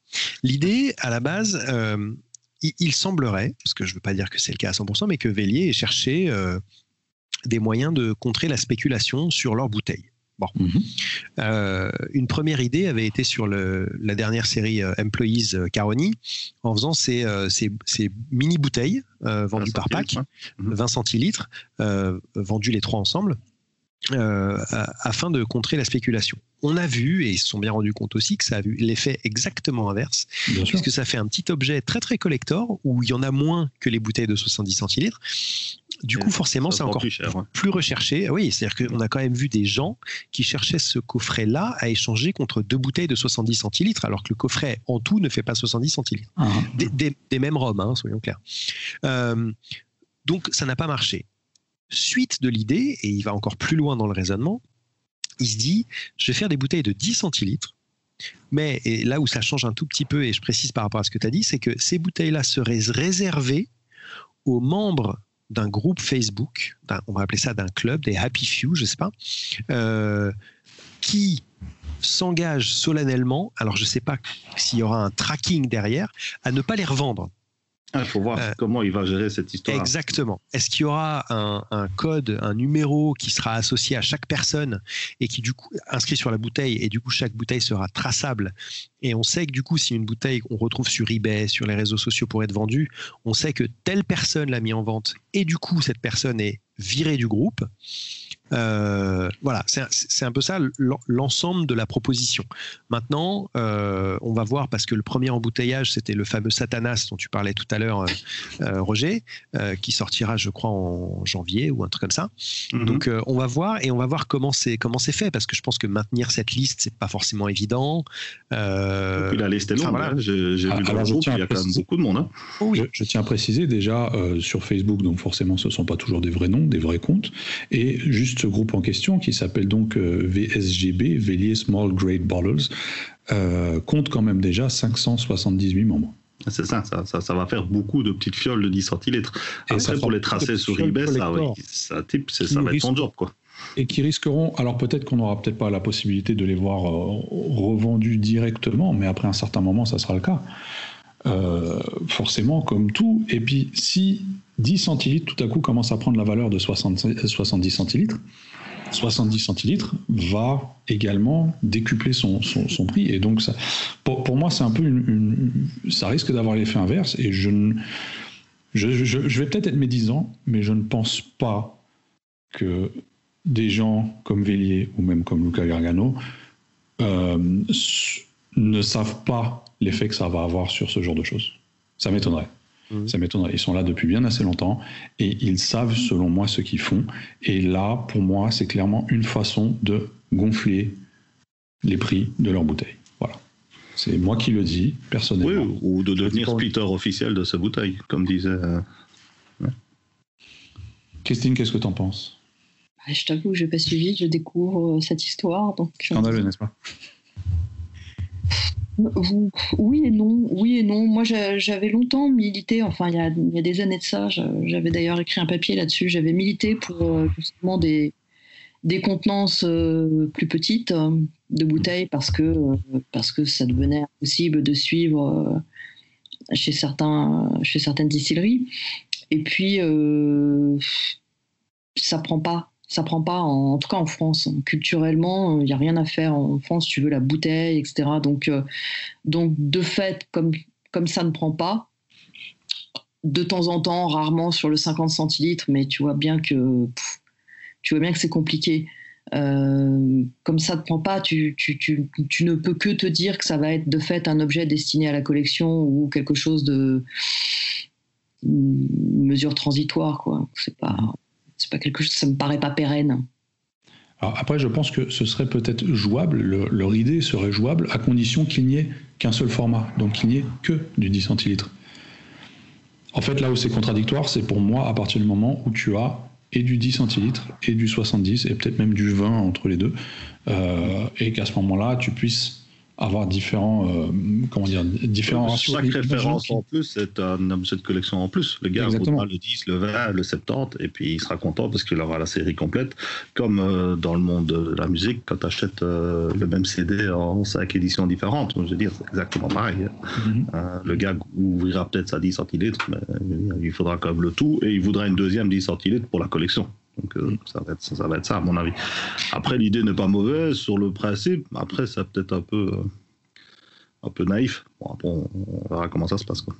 L'idée, à la base, euh, il, semblerait, parce que je ne veux pas dire que c'est le cas à 100%, mais que Vélier ait cherché des moyens de contrer la spéculation sur leurs bouteilles. Mhm. Euh, une première idée avait été sur la dernière série euh, Employees euh, Caroni, en faisant ces, mini bouteilles vendues par pack, 20 centilitres, vendues les trois ensemble. Afin de contrer la spéculation. On a vu, et ils se sont bien rendus compte aussi, que ça a eu l'effet exactement inverse, puisque ça fait un petit objet très très collector, où il y en a moins que les bouteilles de 70 centilitres. Du coup, forcément, c'est encore plus, recherché. Oui, c'est-à-dire qu'on a quand même vu des gens qui cherchaient ce coffret-là à échanger contre deux bouteilles de 70 centilitres, alors que le coffret en tout ne fait pas 70 centilitres. Ah. Des, mêmes robes, hein, soyons clairs. Euh, donc, ça n'a pas marché suite de l'idée, et il va encore plus loin dans le raisonnement, il se dit, je vais faire des bouteilles de 10 centilitres, mais et là où ça change un tout petit peu, et je précise par rapport à ce que tu as dit, c'est que ces bouteilles-là seraient réservées aux membres d'un groupe Facebook, on va appeler ça d'un club, des Happy Few, je sais pas, euh, qui s'engagent solennellement, alors je ne sais pas s'il y aura un tracking derrière, à ne pas les revendre. Il ah, faut voir euh, comment il va gérer cette histoire. Exactement. Est-ce qu'il y aura un, code, un numéro qui sera associé à chaque personne et qui du coup inscrit sur la bouteille et du coup chaque bouteille sera traçable? Et on sait que du coup si une bouteille qu'on retrouve sur eBay, sur les réseaux sociaux pour être vendue, on sait que telle personne l'a mis en vente et du coup cette personne est virée du groupe. Euh, voilà, c'est un peu ça l'ensemble de la proposition. Maintenant, euh, on va voir parce que le premier embouteillage, c'était le fameux Satanas dont tu parlais tout à l'heure, euh, Roger, qui sortira, je crois, en janvier ou un truc comme ça. Mhm. Donc, on va voir et on va voir comment c'est comment c'est fait parce que je pense que maintenir cette liste, c'est pas forcément évident. la liste est longue. Hein. J'ai vu ah, dans le groupe, il y a quand même beaucoup de monde. Hein. Oui. Je, tiens à préciser déjà sur Facebook, donc forcément, ce sont pas toujours des vrais noms, des vrais comptes, et juste ce groupe en question, qui s'appelle donc euh, VSGB, Vélier Small Grade Bottlers, euh, compte quand même déjà 578 membres. C'est ça ça, ça va faire beaucoup de petites fioles de 10 centilitres. Après, pour les tracer sur eBay, ça, ça, type, ça va être ton job, quoi et qui risqueront, alors peut-être qu'on n'aura peut-être pas la possibilité de les voir euh, revendus directement, mais après un certain moment, ça sera le cas. Euh, forcément, comme tout. Et puis, si 10 centilitres tout à coup commence à prendre la valeur de 70 centilitres, 70 centilitres va également décupler son, son, prix. Et donc, ça, pour, moi, c'est un peu ça risque d'avoir l'effet inverse. Et je, je vais peut-être être médisant, mais je ne pense pas que des gens comme Vélier ou même comme Luca Gargano euh, ne savent pas l'effet que ça va avoir sur ce genre de choses. Ça m'étonnerait. Mmh. Ça m'étonnerait. Ils sont là depuis bien assez longtemps et ils savent, selon moi, ce qu'ils font. Et là, pour moi, c'est clairement une façon de gonfler les prix de leurs bouteilles. Voilà. C'est moi qui le dis, personnellement. Oui, ou de devenir splitter officiel de sa bouteille, comme disait. Euh, Christine, qu'est-ce que tu en penses? Bah, je t'avoue, je n'ai pas suivi, je découvre euh, cette histoire. Donc, euh, Scandaleux, n'est-ce pas? [laughs] oui et non, oui et non. Moi, j'avais longtemps milité, enfin, il y, a, des années de ça, j'avais d'ailleurs écrit un papier là-dessus, j'avais milité pour euh, justement des, des contenances plus petites de bouteilles parce que, parce que ça devenait impossible de suivre chez, certains, chez certaines distilleries. Et puis, ça prend pas ça prend pas, en, tout cas en France. Culturellement, il n'y a rien à faire en France, tu veux la bouteille, etc. Donc, euh, donc de fait, comme, comme ça ne prend pas, de temps en temps, rarement sur le 50 centilitres, mais tu vois bien que, tu vois bien que c'est compliqué. Euh, comme ça ne prend pas, tu, tu, tu, tu, ne peux que te dire que ça va être de fait un objet destiné à la collection ou quelque chose de une mesure transitoire. Quoi. C'est pas, c'est pas quelque chose, ça me paraît pas pérenne. Après, je pense que ce serait peut-être jouable, leur idée serait jouable à condition qu'il n'y ait qu'un seul format, donc qu'il n'y ait que du 10 centilitres. En fait, là où c'est contradictoire, c'est pour moi à partir du moment où tu as et du 10 centilitres et du 70 et peut-être même du 20 entre les deux, euh, et qu'à ce moment-là, tu puisses avoir différents, euh, comment dire, différents ratios. Chaque référence en plus, c'est un objet de collection en plus. Le gars voudra le 10, le 20, le 70, et puis il sera content parce qu'il aura la série complète. Comme euh, dans le monde de la musique, quand tu achètes euh, le même CD en 5 éditions différentes, je veux dire, c'est exactement pareil. Mhm. le gars ouvrira peut-être sa 10 centilitres, mais il faudra quand même le tout, et il voudra une deuxième 10 centilitres pour la collection. Donc mm. ça, va être, ça, va être ça, à mon avis. Après, l'idée n'est pas mauvaise sur le principe. Après, c'est peut-être un peu, euh, un peu naïf. Bon, après, on, verra comment ça se passe. Quoi.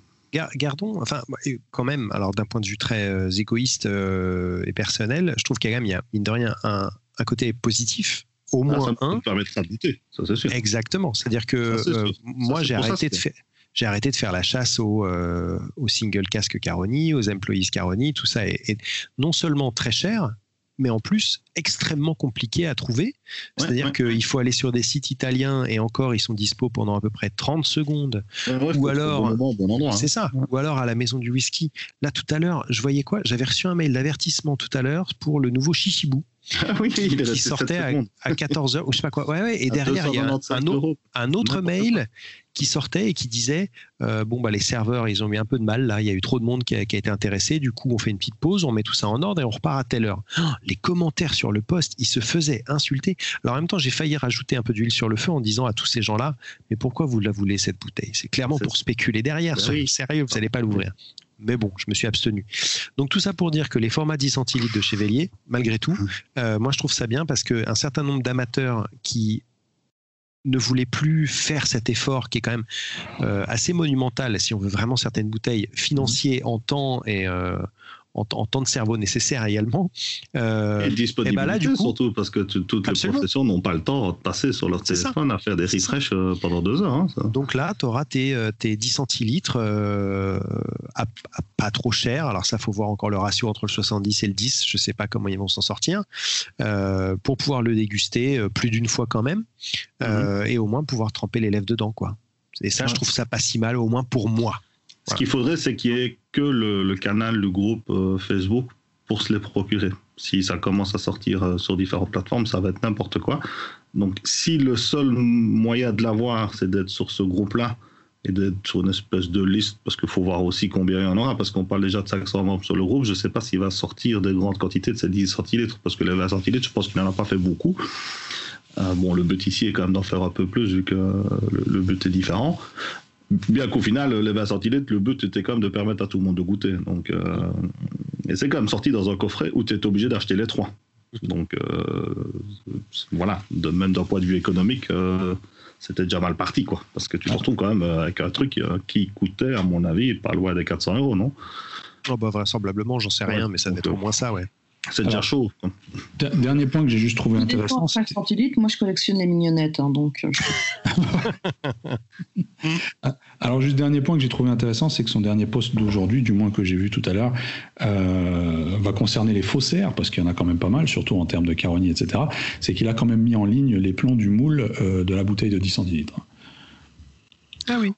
Gardons, enfin, quand même, alors d'un point de vue très euh, égoïste euh, et personnel, je trouve qu'il y a quand même, il y a, mine de rien, un, un côté positif au ah, moins ça un. permettra de lutter, ça c'est sûr. Exactement, c'est-à-dire que moi j'ai arrêté de faire j'ai arrêté de faire la chasse aux, euh, single casque Caroni, aux employees Caroni, tout ça est, non seulement très cher, mais en plus extrêmement compliqué à trouver. C'est-à-dire qu'il faut aller sur des sites italiens et encore ils sont dispo pendant à peu près 30 secondes. ou alors, hein. c'est ça. Ou alors à la maison du whisky. Là tout à l'heure, je voyais quoi? J'avais reçu un mail d'avertissement tout à l'heure pour le nouveau Shishibu. [laughs] Ah oui, il qui sortait à, 14 h ou je sais pas quoi. Ouais, ouais, et derrière il y a un autre mail qui sortait et qui disait euh, bon bah les serveurs ils ont eu un peu de mal là, il y a eu trop de monde qui a, qui a, été intéressé, du coup on fait une petite pause, on met tout ça en ordre et on repart à telle heure. Oh, les commentaires sur le poste, ils se faisaient insulter. Alors en même temps j'ai failli rajouter un peu d'huile sur le feu en disant à tous ces gens-là mais pourquoi vous la voulez cette bouteille? C'est clairement pour spéculer derrière. Soyez sérieux, vous n'allez pas l'ouvrir. Mais bon, je me suis abstenu. Donc tout ça pour dire que les formats 10 centilitres de Chevalier, malgré tout, mmh. euh, moi je trouve ça bien parce qu'un certain nombre d'amateurs qui ne voulait plus faire cet effort qui est quand même euh, assez monumental si on veut vraiment certaines bouteilles financier en temps et euh, en, temps de cerveau nécessaire également. Euh, et disponibilité ben là, du coup, surtout parce que toutes les professions n'ont pas le temps de passer sur leur téléphone à faire des refresh euh, pendant deux heures. Hein, Donc là, tu auras tes, euh, tes, 10 centilitres euh, à, pas trop cher. Alors ça, faut voir encore le ratio entre le 70 et le 10. Je sais pas comment ils vont s'en sortir. pour pouvoir le déguster plus d'une fois quand même. Mhm. Et au moins pouvoir tremper les lèvres dedans. quoi. Et ça, je trouve ça pas si mal, au moins pour moi. Ce qu'il faudrait, c'est qu'il y ait que le, canal, le groupe euh, Facebook pour se les procurer. Si ça commence à sortir euh, sur différentes plateformes, ça va être n'importe quoi. Donc, si le seul moyen de l'avoir, c'est d'être sur ce groupe-là et d'être sur une espèce de liste, parce qu'il faut voir aussi combien il y en aura, parce qu'on parle déjà de 500 membres sur le groupe, je ne sais pas s'il va sortir des grandes quantités de ces 10 centilitres, parce que les 20 centilitres, je pense qu'il n'en a pas fait beaucoup. Euh, bon, le but ici est quand même d'en faire un peu plus, vu que le, but est différent. Bien qu'au final, les 20 centilitres, le but était quand même de permettre à tout le monde de goûter. Donc, euh, et c'est quand même sorti dans un coffret où tu es obligé d'acheter les trois. Donc, euh, voilà, de, même d'un point de vue économique, c'était déjà mal parti, quoi. Parce que tu te retrouves quand même avec un truc qui coûtait, à mon avis, pas loin des 400 euros, non? Oh bah, Vraisemblablement, j'en sais rien, mais ça va être au moins ça, ouais. C'est déjà chaud. Dernier point que j'ai juste trouvé intéressant. 5 centilitres, moi je collectionne les mignonnettes, hein, donc. Euh, [laughs] Alors juste dernier point que j'ai trouvé intéressant, c'est que son dernier poste d'aujourd'hui, du moins que j'ai vu tout à l'heure, euh, va concerner les faussaires, parce qu'il y en a quand même pas mal, surtout en termes de carognier, etc. C'est qu'il a quand même mis en ligne les plans du moule euh, de la bouteille de 10 centilitres. Ah oui.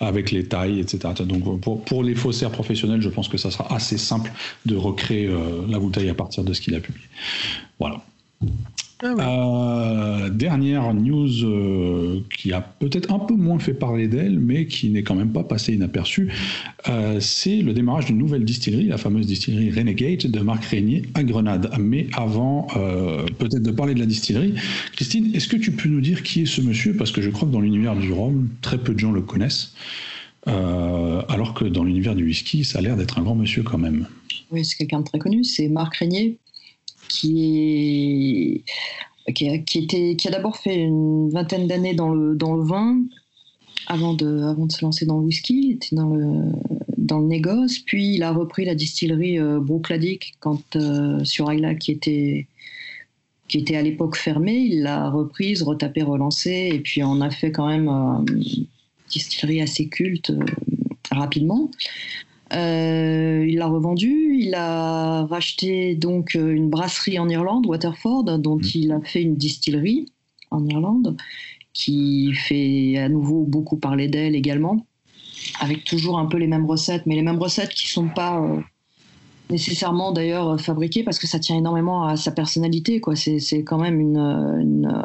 Avec les tailles, etc. Donc pour, pour, les faussaires professionnels, je pense que ça sera assez simple de recréer euh, la bouteille à partir de ce qu'il a publié. Voilà. Ah euh, dernière news euh, qui a peut-être un peu moins fait parler d'elle, mais qui n'est quand même pas passée inaperçue, euh, c'est le démarrage d'une nouvelle distillerie, la fameuse distillerie Renegade de Marc Régnier à Grenade. Mais avant peut-être de parler de la distillerie, Christine, est-ce que tu peux nous dire qui est ce monsieur? Parce que je crois que dans l'univers du rhum, très peu de gens le connaissent. alors que dans l'univers du whisky, ça a l'air d'être un grand monsieur quand même. Oui, c'est quelqu'un de très connu, c'est Marc Régnier, qui, qui, a, était, qui a d'abord fait une vingtaine d'années dans le, dans le vin, avant de, avant de se lancer dans le whisky, il était dans le, dans le négoce, puis il a repris la distillerie euh, quand, euh, sur qui était, qui était à l'époque fermée, il l'a reprise, retapée, relancée, et puis on a fait quand même euh, une distillerie assez culte euh, rapidement. Euh, il l'a revendu. Il a racheté donc euh, une brasserie en Irlande, Waterford, dont mmh. il a fait une distillerie en Irlande, qui fait à nouveau beaucoup parler d'elle également, avec toujours un peu les mêmes recettes, mais les mêmes recettes qui sont pas euh, nécessairement d'ailleurs fabriquées parce que ça tient énormément à sa personnalité. Quoi. C'est, quand même une, une,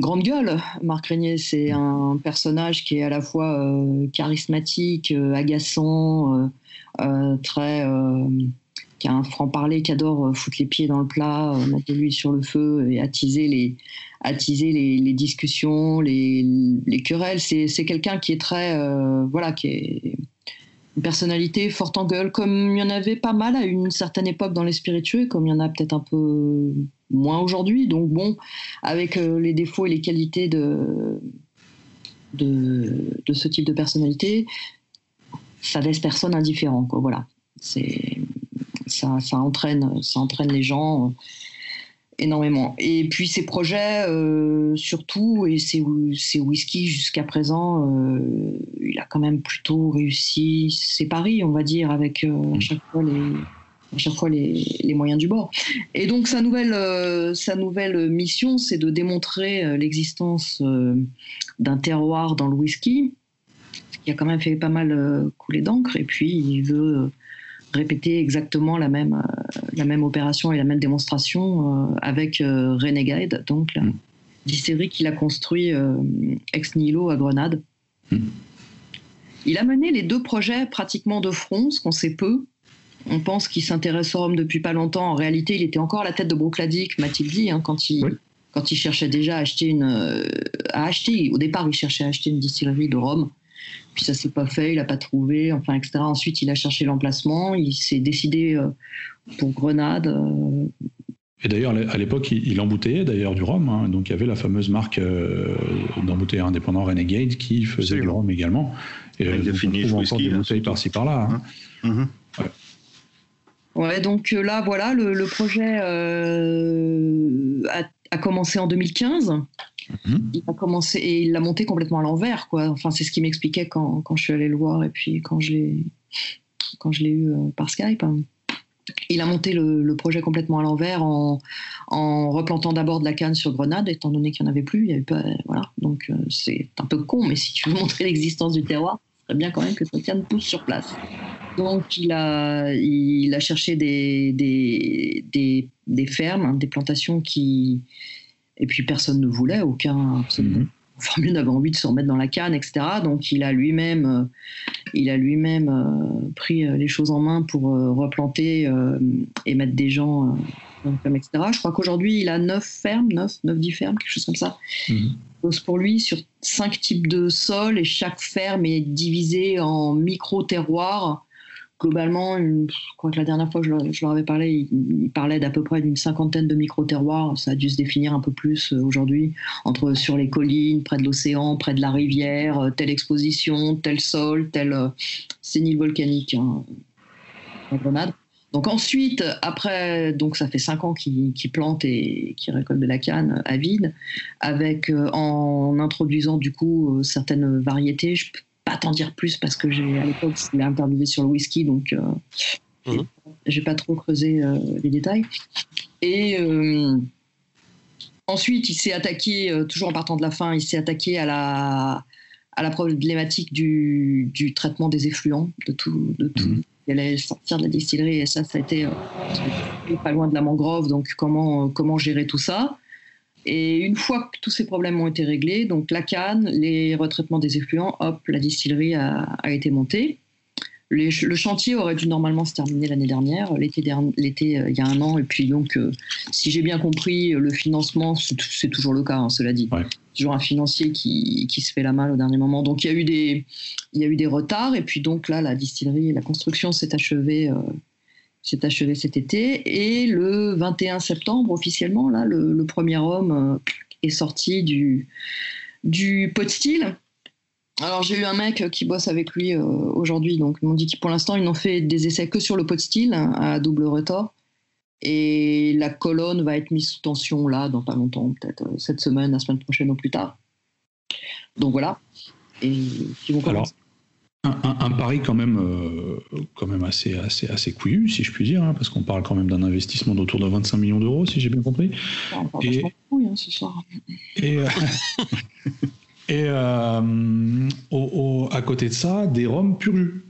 grande gueule. Marc Régnier, c'est un personnage qui est à la fois euh, charismatique, euh, agaçant, euh, très, qui a un franc-parler, qui adore foutre les pieds dans le plat, mettre l'huile sur le feu et attiser les, attiser les, discussions, les, les querelles. C'est, quelqu'un qui est très, voilà, qui est une personnalité forte en gueule, comme il y en avait pas mal à une certaine époque dans les spiritueux, comme il y en a peut-être un peu moins aujourd'hui. Donc bon, avec euh, les défauts et les qualités de, de, ce type de personnalité, ça laisse personne indifférent. Quoi. Voilà, c'est ça, ça, entraîne, ça entraîne les gens euh, énormément. Et puis ses projets, euh, surtout, et ses, whisky jusqu'à présent, il a quand même plutôt réussi ses paris, on va dire, avec à chaque fois les à chaque fois les, les, moyens du bord. Et donc sa nouvelle, euh, sa nouvelle mission, c'est de démontrer euh, l'existence euh, d'un terroir dans le whisky, qui a quand même fait pas mal couler d'encre, et puis il veut répéter exactement la même, la même opération et la même démonstration avec Renegade, donc la mm. distillerie qu'il a construit ex nihilo à Grenade. Mm. Il a mené les deux projets pratiquement de front, ce qu'on sait peu, on pense qu'il s'intéresse au Rhum depuis pas longtemps. En réalité, il était encore à la tête de Brookladic, m'a-t-il dit, hein, quand, il, quand il cherchait déjà à acheter une. Euh, à acheter, au départ, il cherchait à acheter une distillerie de Rhum. Puis ça s'est pas fait, il n'a pas trouvé, enfin, etc. Ensuite, il a cherché l'emplacement, il s'est décidé euh, pour Grenade. Euh. Et d'ailleurs, à l'époque, il embouteillait d'ailleurs du rhum. Hein. Donc, il y avait la fameuse marque d'embouteilleur indépendant Renegade qui faisait du rhum également. Et il a fini des hein, bouteilles par-ci par-là. Hein. Mhm. Ouais, donc euh, là, voilà, le, projet euh, a, commencé en 2015. Mhm. Il a commencé et il l'a monté complètement à l'envers, quoi. Enfin, c'est ce qu'il m'expliquait quand, quand, je suis allé le voir et puis quand je l'ai eu euh, par Skype. Il a monté le, projet complètement à l'envers en, en, replantant d'abord de la canne sur Grenade, étant donné qu'il n'y en avait plus. Voilà. Donc c'est un peu con, mais si tu veux [laughs] montrer l'existence du terroir, ce serait bien quand même que ça tienne pousse sur place. Donc, il a, il a cherché des, des, des, fermes, des plantations qui. Et puis, personne ne voulait, aucun, absolument. Mhm. Formule avait envie de se remettre dans la canne, etc. Donc il a lui-même, il a lui-même pris les choses en main pour replanter et mettre des gens etc. Je crois qu'aujourd'hui, il a 9 fermes, 9, 9, 10 fermes, quelque chose comme ça. Mhm. Pour lui, sur 5 types de sols, et chaque ferme est divisée en micro-terroirs. Globalement, je crois que la dernière fois que je leur, avais parlé, il, parlait d'à peu près d'une cinquantaine de micro-terroirs. Ça a dû se définir un peu plus euh, aujourd'hui, entre sur les collines, près de l'océan, près de la rivière, euh, telle exposition, tel sol, tel euh, sénile volcanique hein, en Grenade. Donc ensuite, après, donc ça fait cinq ans qu'il plante et qu'il récolte de la canne à vide, avec en introduisant du coup certaines variétés. Pas t'en dire plus parce que j'ai à l'époque je l'ai interviewé sur le whisky, donc euh, mhm. j'ai pas trop creusé les détails. Et ensuite, il s'est attaqué, toujours en partant de la fin, il s'est attaqué à la à la problématique du, du, traitement des effluents, de tout, de tout, mhm elle allait sortir de la distillerie et ça, ça a été euh, pas loin de la mangrove. Donc, comment, euh, comment gérer tout ça Et une fois que tous ces problèmes ont été réglés, donc la canne, les retraitements des effluents, hop, la distillerie a, a été montée le chantier aurait dû normalement se terminer l'année dernière, l'été, l'été euh, il y a un an. Et puis donc, euh, si j'ai bien compris, le financement, c'est, toujours le cas, hein, cela dit. Toujours un financier qui, qui, se fait la malle au dernier moment. Donc il y a eu des, il y a eu des retards. Et puis donc là, la distillerie, la construction s'est achevée, euh, s'est achevée cet été. Et le 21 septembre, officiellement, là, le, premier homme est sorti du, du pot style alors j'ai eu un mec qui bosse avec lui euh, aujourd'hui, donc ils m'ont dit que pour l'instant ils n'ont fait des essais que sur le pot style hein, à double retort. Et la colonne va être mise sous tension là dans pas longtemps, peut-être euh, cette semaine, la semaine prochaine ou plus tard. Donc voilà. Et ils vont Alors, un, pari quand même, euh, quand même assez, assez, assez couillu, si je puis dire, hein, parce qu'on parle quand même d'un investissement d'autour de 25 millions d'euros, si j'ai bien compris. on parle et, couille, hein, ce soir. Et, [laughs] Et euh, à côté de ça, des rhums pur jus.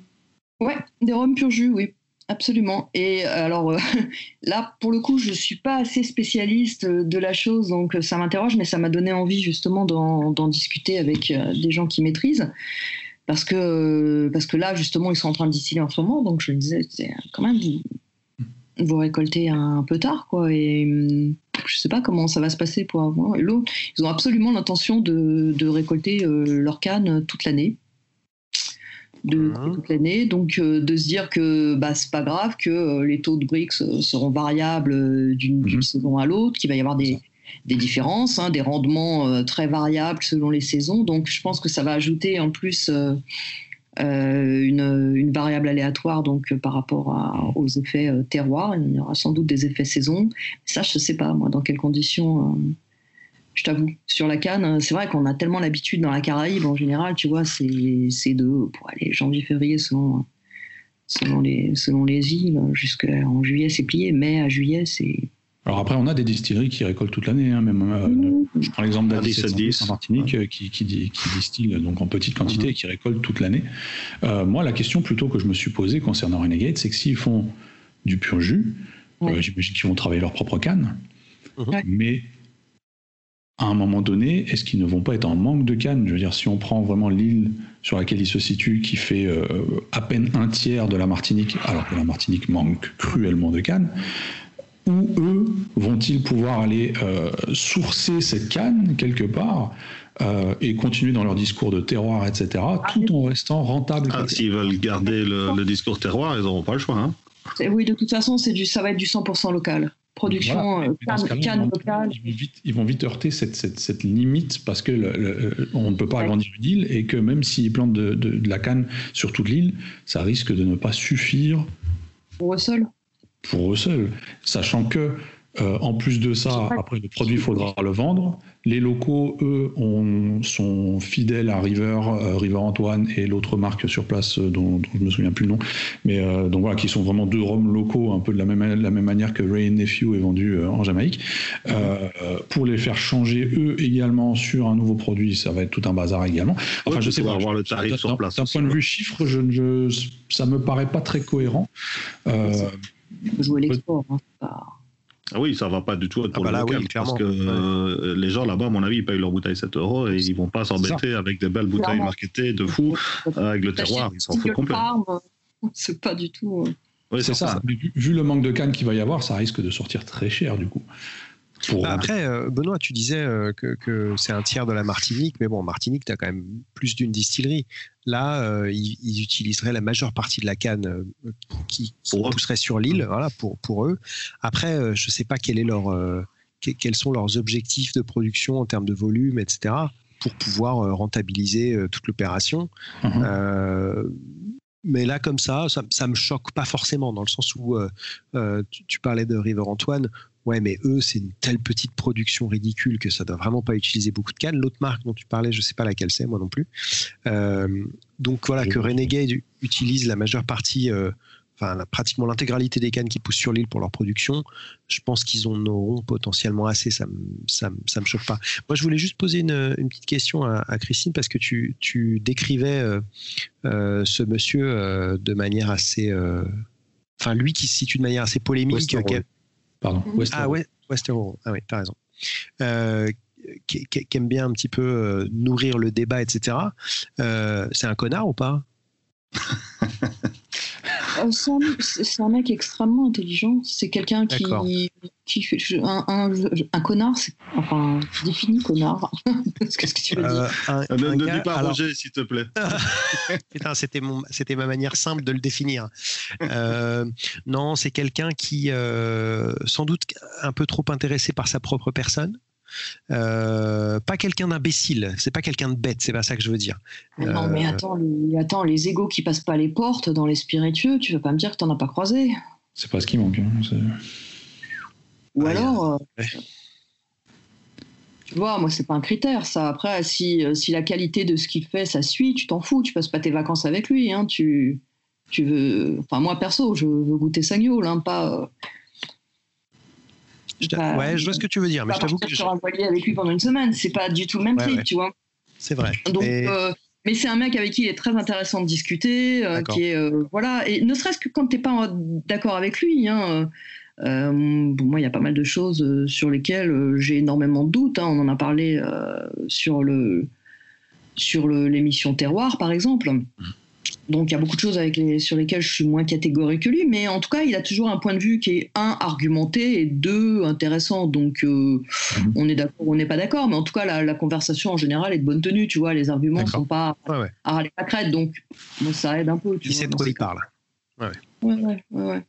Ouais, des rhums pur jus, oui. Absolument. Et alors euh, [laughs] là, pour le coup, je ne suis pas assez spécialiste de la chose, donc ça m'interroge, mais ça m'a donné envie justement d'en discuter avec euh, des gens qui maîtrisent. Parce que, parce que là, justement, ils sont en train de distiller en ce moment, donc je me disais, c'est quand même, vous, vous récoltez un peu tard, quoi. Et hum, je ne sais pas comment ça va se passer pour avoir. L'eau, ils ont absolument l'intention de, récolter euh, leur canne toute l'année. De, ah. toute l'année, donc euh, de se dire que bah, c'est pas grave, que euh, les taux de BRICS seront variables d'une mhm. saison à l'autre, qu'il va y avoir des, différences, hein, des rendements très variables selon les saisons. Donc je pense que ça va ajouter en plus euh, une, variable aléatoire donc euh, par rapport aux effets euh, terroirs. Il y aura sans doute des effets saison. Ça, je ne sais pas, moi, dans quelles conditions. je t'avoue, sur la canne, c'est vrai qu'on a tellement l'habitude dans la Caraïbe, en général, tu vois, c'est de pour aller janvier-février selon, selon, les, selon les îles, jusqu'en juillet, c'est plié, mai à juillet, c'est alors après, on a des distilleries qui récoltent toute l'année. Hein, même, euh, je prends l'exemple d'Adis en Martinique euh, qui, qui, distille donc en petite quantité et qui récolte toute l'année. Euh, moi, la question plutôt que je me suis posée concernant Renegade, c'est que s'ils font du pur jus, j'imagine qu'ils vont travailler leur propre canne. Mais à un moment donné, est-ce qu'ils ne vont pas être en manque de canne? Je veux dire, si on prend vraiment l'île sur laquelle ils se situent, qui fait à peine un tiers de la Martinique, alors que la Martinique manque cruellement de canne, où eux vont-ils pouvoir aller euh, sourcer cette canne quelque part euh, et continuer dans leur discours de terroir, etc., tout en restant rentable ah, S'ils veulent garder le, discours terroir, ils n'auront pas le choix. Hein. Oui, de toute façon, c'est du, ça va être du 100% local. Production euh, canne, locale. Ils vont, vite, heurter cette, cette, limite parce que on ne peut pas agrandir une île et que même s'ils plantent de, de, la canne sur toute l'île, ça risque de ne pas suffire. Pour eux seuls pour eux seuls, sachant que euh, en plus de ça, après le produit, il faudra le vendre. Les locaux, eux, sont fidèles à River, euh, River Antoine et l'autre marque sur place euh, dont, je ne me souviens plus le nom. Mais donc voilà, qui sont vraiment deux rhums locaux, un peu de la même, la même manière que Ray Nephew est vendu en Jamaïque. pour les faire changer eux également sur un nouveau produit, ça va être tout un bazar également. Enfin, je sais pas. Avoir le tarif sur place. D'un point de vue chiffre, je, je, ça me paraît pas très cohérent. Jouer l'export. Hein, Ah oui, ça va pas du tout être Ah pour bah le là, oui, local, parce que euh, les gens là-bas, à mon avis, ils payent leur bouteille 7 euros et ils vont pas s'embêter avec des belles bouteilles Clairement. marketées de fou avec le terroir, ils s'en foutent complet. Farm, euh, [laughs] c'est pas du tout. euh, Oui, C'est ça. Vu- Vu le manque de cannes qu'il va y avoir, ça risque de sortir très cher du coup. Pour- Bah, Après, euh, Benoît, tu disais euh, que, que c'est un tiers de la Martinique, mais bon, Martinique, tu as quand même plus d'une distillerie. Là, euh, ils, ils utiliseraient la majeure partie de la canne qui, qui pousserait sur l'île, voilà, pour, pour eux. Après, je ne sais pas quel est leur, euh, que- quels sont leurs objectifs de production en termes de volume, etc., pour pouvoir rentabiliser toute l'opération. Euh, mais là, comme ça, ça, ça me choque pas forcément, dans le sens où euh, tu, tu parlais de River Antoine. Ouais, mais eux, c'est une telle petite production ridicule que ça doit vraiment pas utiliser beaucoup de cannes. L'autre marque dont tu parlais, je sais pas laquelle c'est, moi non plus. Euh, donc voilà, que Renegade utilise la majeure partie, euh, enfin la- pratiquement l'intégralité des cannes qui poussent sur l'île pour leur production, je pense qu'ils en auront potentiellement assez. Ça me, ça, me- ça me choque pas. Moi, je voulais juste poser une, une petite question à, à Christine parce que tu, tu décrivais euh, ce monsieur de manière assez, enfin lui qui se situe de manière assez polémique. Pardon. Mhm. Western. ah ouais, Westworld. Ah oui, t'as raison. Euh, qui, qui- qui aime bien un petit peu euh, nourrir le débat, etc. Euh, c'est un connard ou pas? C'est un, c'est- un mec extrêmement intelligent. C'est quelqu'un qui, qui fait je- un, un, un connard. c'est- Enfin, définis connard. [laughs] Qu'est-ce que tu veux dire Euh, un- Euh, Ne, un ne gars- dis pas alors, Roger, s'il te plaît. [laughs] Putain, c'était mon, c'était ma manière simple de le définir. Euh, non, c'est quelqu'un qui, euh, sans doute, un peu trop intéressé par sa propre personne. Euh, pas quelqu'un d'imbécile. C'est pas quelqu'un de bête. C'est pas ça que je veux dire. Non, mais Euh, attends les, attends, les égaux qui passent pas les portes dans les spiritueux, tu vas pas me dire que t'en as pas croisé? C'est pas ce qui manque. hein, c'est- Ou Ah, alors. euh, ouais. Tu vois, moi, c'est pas un critère, ça. Après, si, si la qualité de ce qu'il fait, ça suit, tu t'en fous. Tu passes pas tes vacances avec lui. Hein, tu, tu veux. Enfin, moi, perso, je veux goûter sa gueule, hein, pas. Je pas- ouais, je vois ce que tu veux dire, mais je t'avoue que je- voilier avec lui pendant une semaine. C'est pas du tout le même Ouais, ouais. tu vois. c'est vrai. Donc, Mais- euh, mais c'est un mec avec qui il est très intéressant de discuter, euh, qui est euh, voilà, et ne serait-ce que quand t'es pas d'accord avec lui. Hein, bon, moi, il y a pas mal de choses sur lesquelles j'ai énormément de doutes. hein. on en a parlé sur le sur le- l'émission Terroir, par exemple. Donc il y a beaucoup de choses avec les, sur lesquelles je suis moins catégorique que lui, mais en tout cas il a toujours un point de vue qui est un argumenté et deux intéressant. Donc euh, on est d'accord, on n'est pas d'accord, mais en tout cas la, la conversation en général est de bonne tenue, tu vois. Les arguments D'accord. sont pas Ouais, ouais. à râler la crête, donc bon, ça aide un peu. Tu Il vois, sait de quoi il parle. Ouais, ouais, ouais, ouais.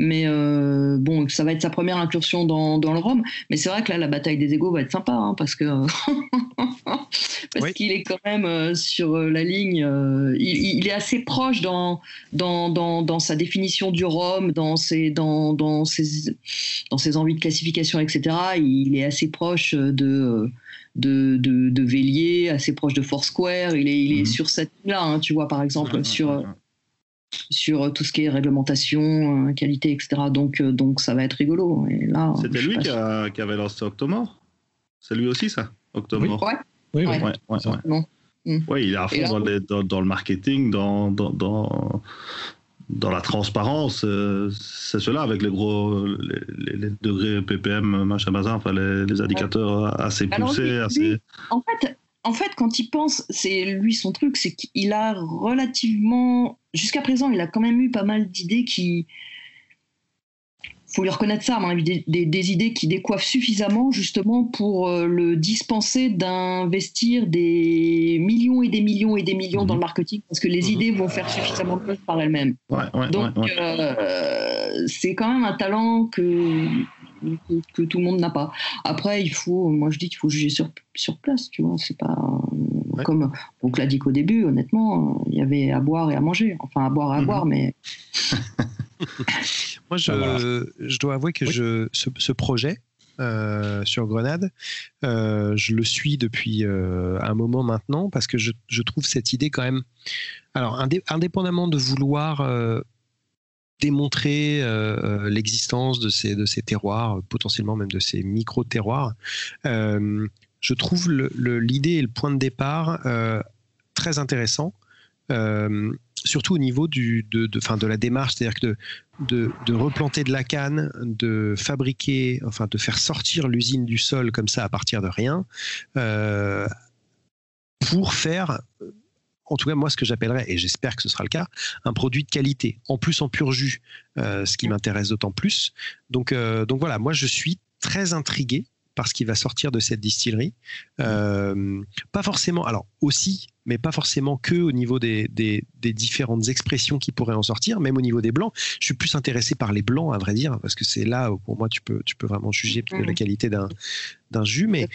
Mais euh, bon, ça va être sa première incursion dans, dans le Rhum. Mais c'est vrai que là, la bataille des égaux va être sympa, hein, parce que [laughs] parce Oui. qu'il est quand même euh, sur euh, la ligne. euh, il, il est assez proche dans dans, dans, dans sa définition du Rhum, dans ses dans, dans ses dans ses envies de classification, etc. Il est assez proche de de, de, de Vélier, assez proche de Foursquare. Il est, il est Mhm. sur cette ligne-là, hein, tu vois, par exemple, sur. Sur tout ce qui est réglementation, euh, qualité, etc. Donc, euh, donc ça va être rigolo. Et là, C'était lui qui, sûre. a- qui avait lancé Octomore C'est lui aussi, ça Octomore Ouais, Oui, oui. Ouais. Ouais, ouais, Ça. ouais. non. Ouais, il est à fond là- dans, les- dans- dans le marketing, dans, dans, dans, dans la transparence. euh, c'est cela avec les gros les, les- les degrés ppm, machin, bazar, enfin les, les indicateurs assez Alors, poussés. lui- assez... lui- En fait, en fait, quand il pense, c'est lui son truc, c'est qu'il a relativement, jusqu'à présent, il a quand même eu pas mal d'idées qui, faut lui reconnaître ça, avis, des, des- des idées qui décoiffent suffisamment justement pour euh, le dispenser d'investir des millions et des millions et des millions Mhm. dans le marketing, parce que les Mhm. idées vont faire suffisamment de choses par elles-mêmes. Ouais, ouais, Donc, ouais. euh, c'est quand même un talent que, que, que tout le monde n'a pas. Après, il faut, moi je dis qu'il faut juger sur, sur place, tu vois. C'est pas Ouais. comme on l'a dit qu'au début, honnêtement, il y avait à boire et à manger. Enfin, à boire et à Mhm. boire, mais [laughs] Moi, je, Ah, voilà. je dois avouer que Oui. je, ce, ce projet euh, sur Grenade, euh, je le suis depuis euh, un moment maintenant parce que je, je trouve cette idée quand même. Alors, indé- indépendamment de vouloir euh, démontrer euh, l'existence de ces, de ces terroirs, potentiellement même de ces micro-terroirs, euh, je trouve l'idée et le point de départ euh, très intéressant. euh, surtout au niveau du, de, de, fin, de la démarche, c'est-à-dire que de, de, de, replanter de la canne, de fabriquer, enfin de faire sortir l'usine du sol comme ça à partir de rien, euh, pour faire en tout cas moi ce que j'appellerais, et j'espère que ce sera le cas, un produit de qualité, en plus en pur jus, euh, ce qui m'intéresse d'autant plus. Donc, euh, donc voilà, moi je suis très intrigué par ce qui va sortir de cette distillerie. Euh, pas forcément, alors aussi, mais pas forcément que au niveau des, des, des, différentes expressions qui pourraient en sortir, même au niveau des blancs. Je suis plus intéressé par les blancs, à vrai dire, parce que c'est là où pour moi tu peux, tu peux vraiment juger de la qualité d'un jus. Mais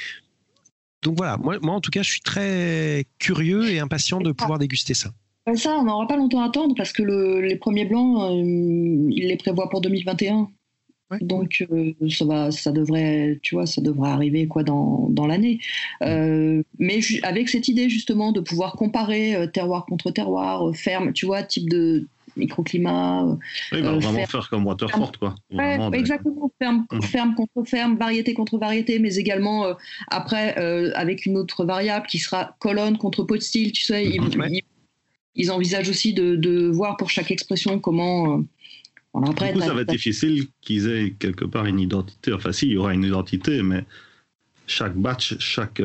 donc voilà, moi, moi en tout cas, je suis très curieux et impatient de pouvoir déguster ça. Ça, on n'aura pas longtemps à attendre parce que le, les premiers blancs, euh, il les prévoit pour 2021. Ouais. Donc euh, ça va, ça devrait, tu vois, ça devrait arriver quoi dans, dans l'année. Euh, mais avec cette idée justement de pouvoir comparer euh, terroir contre terroir, ferme, tu vois, type de microclimat. Oui, bah, euh, vraiment ferme, faire comme Waterford, quoi. Ouais, exactement, ferme, mmh. ferme, contre ferme, variété contre variété, mais également euh, après euh, avec une autre variable qui sera colonne contre pot de style. Tu sais, ils, ouais. ils, ils, envisagent aussi de, de, voir pour chaque expression comment. on après, du coup, ça va être difficile qu'ils aient quelque part une identité. Enfin, si, il y aura une identité, mais chaque batch, chaque,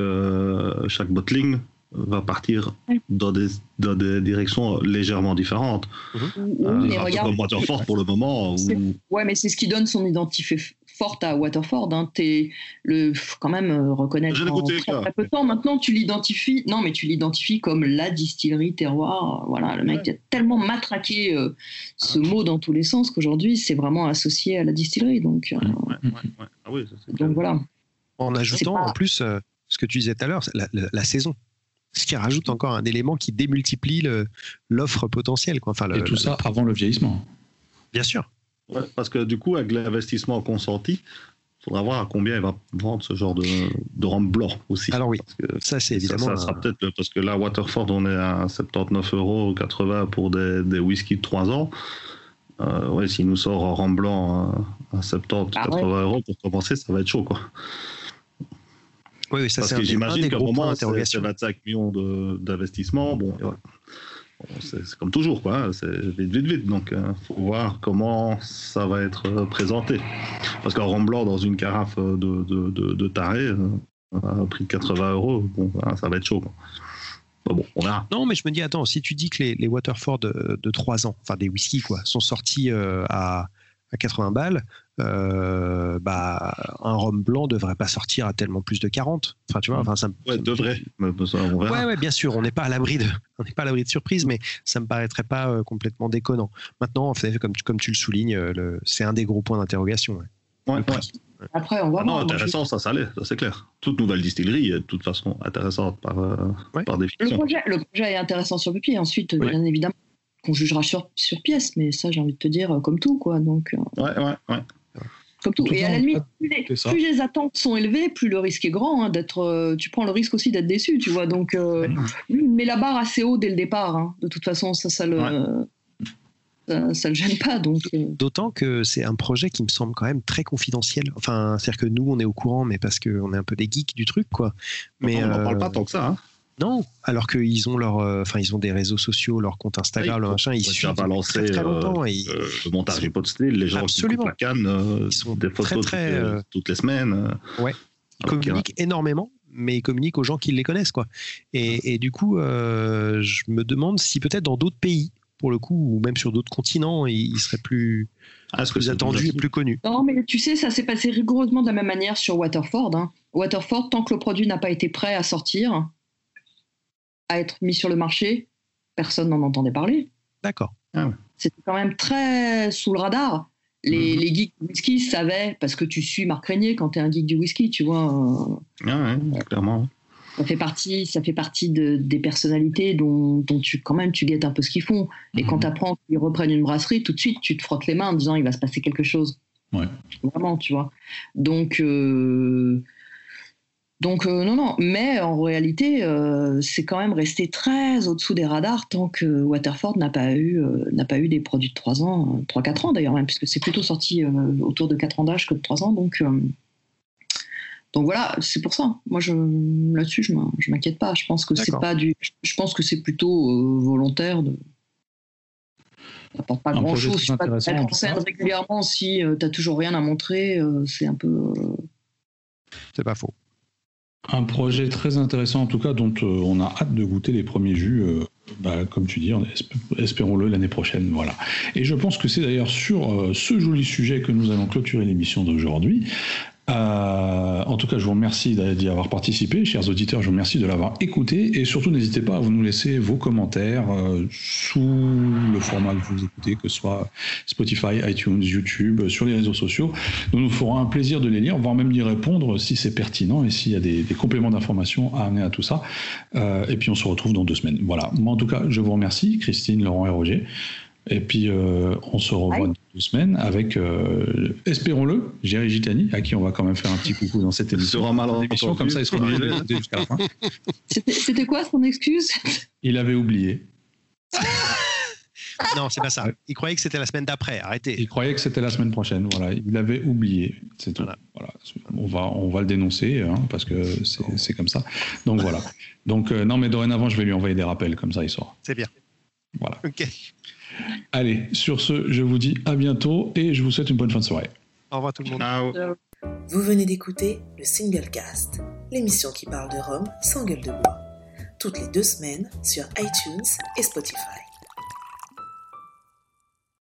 chaque bottling va partir dans des, dans des directions légèrement différentes. Mmh. Euh, mais regarde, comme Waterford pour le moment. Où... Ouais, mais c'est ce qui donne son identité forte à Waterford. Hein. Es le, quand même euh, reconnaître en très, très, peu de temps. Maintenant, tu l'identifies. Non, mais tu l'identifies comme la distillerie terroir. Voilà, le mec ouais. a tellement matraqué euh, ce mot dans tous les sens qu'aujourd'hui, c'est vraiment associé à la distillerie. Donc, euh, ouais, ah oui, donc voilà. En ajoutant pas... en plus ce que tu disais tout à l'heure, la, la, la saison ce qui rajoute encore un élément qui démultiplie l'offre potentielle. Quoi. Enfin, le, Et tout le, ça avant le vieillissement. Bien sûr. Ouais, parce que du coup, avec l'investissement consenti, il faudra voir à combien il va vendre ce genre de, de rhum blanc aussi. Alors oui, ça c'est évidemment. Ça, ça sera un... peut-être parce que là, Waterford, on est à 79 euros 80 pour des, des whisky de 3 ans. Euh, ouais, s'il nous sort un rhum blanc à 70, ah 80 ouais. euros pour commencer, ça va être chaud, quoi. Oui, oui, ça Parce que j'imagine qu'à un moment, c'est 25 millions d'investissement. Bon, ouais. bon c'est comme toujours, quoi. C'est vite, vite, vite. Donc, il euh, faut voir comment ça va être euh, présenté. Parce qu'un rhum blanc dans une carafe de, de, de, de taré, euh, à un prix de 80 euros, bon, ça va être chaud. Quoi. Bon, on. Non, mais je me dis, attends, si tu dis que les, les Waterford de, de 3 ans, enfin des whisky, quoi, sont sortis euh, à à 80 balles, euh, bah, un rhum blanc devrait pas sortir à tellement plus de 40. Enfin, tu vois, enfin, ça, ouais, ça devrait. Ouais, ouais, bien sûr, on n'est pas à l'abri de, on n'est pas à l'abri de surprise, mais ça me paraîtrait pas euh, complètement déconnant. Maintenant, en fait, comme tu, comme tu le soulignes, euh, c'est un des gros points d'interrogation. Ouais. Ouais, Après, on va ah Non, intéressant, ça, ça l'est, ça c'est clair. Toute nouvelle distillerie est de toute façon intéressante par, euh, par définition. Le projet, le projet, est intéressant sur le pied. Ensuite, bien évidemment, qu'on jugera sur, sur pièce, mais ça, j'ai envie de te dire, comme tout, quoi. Donc, ouais, ouais, ouais. Comme tout. tout Et à la limite, plus les, plus les, attentes sont élevées, plus le risque est grand. Hein, d'être, euh, tu prends le risque aussi d'être déçu, tu vois. Donc, euh, met la barre assez haut dès le départ. Hein. De toute façon, ça, ça le. Ouais. Ça, ça le gêne pas. Donc... euh. D'autant que c'est un projet qui me semble quand même très confidentiel. Enfin, c'est-à-dire que nous, on est au courant, mais parce qu'on est un peu des geeks du truc, quoi. Mais, on n'en euh... parle pas tant que ça. Hein. Non, alors qu'ils ont leur, enfin euh, ils ont des réseaux sociaux, leur compte Instagram, oui, leur machin, ils suivent balancer, très, très longtemps. Et euh, le montage de style, les gens Absolument. qui la canne, euh, ils sont des photos très, très, toutes, toutes, les semaines. Ouais. Ils communiquent énormément, mais ils communiquent aux gens qui les connaissent, quoi. Et, et du coup, euh, je me demande si peut-être dans d'autres pays, pour le coup, ou même sur d'autres continents, ils seraient plus, ah, plus attendus et plus connus. Non, mais tu sais, ça s'est passé rigoureusement de la même manière sur Waterford. Hein. Waterford, tant que le produit n'a pas été prêt à sortir, à être mis sur le marché, personne n'en entendait parler. D'accord. Ah ouais. C'était quand même très sous le radar. Les, mmh. les geeks du whisky savaient, parce que tu suis Marc Régnier quand tu es un geek du whisky, tu vois. Ah ouais, clairement. Ça fait partie, ça fait partie de, des personnalités dont, dont, tu, quand même, tu guettes un peu ce qu'ils font. Et mmh. quand tu apprends qu'ils reprennent une brasserie, tout de suite, tu te frottes les mains en disant il va se passer quelque chose. Ouais. Vraiment, tu vois. Donc, euh, donc euh, non, non, mais en réalité, euh, c'est quand même resté très au-dessous des radars tant que Waterford n'a pas eu euh, n'a pas eu des produits de 3 ans, 3-4 ans d'ailleurs même, puisque c'est plutôt sorti autour de 4 ans d'âge que de 3 ans. Donc, donc voilà, c'est pour ça. Moi, je, là-dessus, je m'inquiète pas. Je pense que c'est pas du. Je pense que c'est plutôt volontaire de. N'apporte pas grand-chose. Tu pas être en scène régulièrement si tu n'as toujours rien à montrer. c'est un peu. C'est pas faux. Un projet très intéressant en tout cas, dont on a hâte de goûter les premiers jus bah, comme tu dis, espérons-le l'année prochaine. Voilà. Et je pense que c'est d'ailleurs sur euh, ce joli sujet que nous allons clôturer l'émission d'aujourd'hui. Euh, en tout cas, je vous remercie d'y avoir participé, chers auditeurs. Je vous remercie de l'avoir écouté et surtout n'hésitez pas à vous nous laisser vos commentaires euh, sous le format que vous écoutez, que ce soit Spotify, iTunes, YouTube, sur les réseaux sociaux. Nous nous ferons un plaisir de les lire, voire même d'y répondre si c'est pertinent et s'il y a des, compléments d'information à amener à tout ça. Euh, et puis on se retrouve dans deux semaines. Voilà. Moi, en tout cas, je vous remercie, Christine, Laurent et Roger. Et puis, euh, on se revoit dans deux semaines avec, euh, espérons-le, Jerry Gitani, à qui on va quand même faire un petit coucou dans cette émission. Sera mal émission, comme ça, il sera obligé jusqu'à la fin. C'était quoi son excuse? Il avait oublié. [laughs] non, c'est pas ça. Il croyait que c'était la semaine d'après. Arrêtez. Il croyait que c'était la semaine prochaine. Voilà, il avait oublié. C'est tout. Voilà. On va, on va le dénoncer hein, parce que c'est comme ça. Donc voilà. Donc euh, non, mais dorénavant, je vais lui envoyer des rappels comme ça, il sort. C'est bien. Voilà. Ok. Allez, sur ce, je vous dis à bientôt et je vous souhaite une bonne fin de soirée. Au revoir tout le monde. Vous venez d'écouter le Single Cast, l'émission qui parle de Rome sans gueule de bois, toutes les deux semaines sur iTunes et Spotify.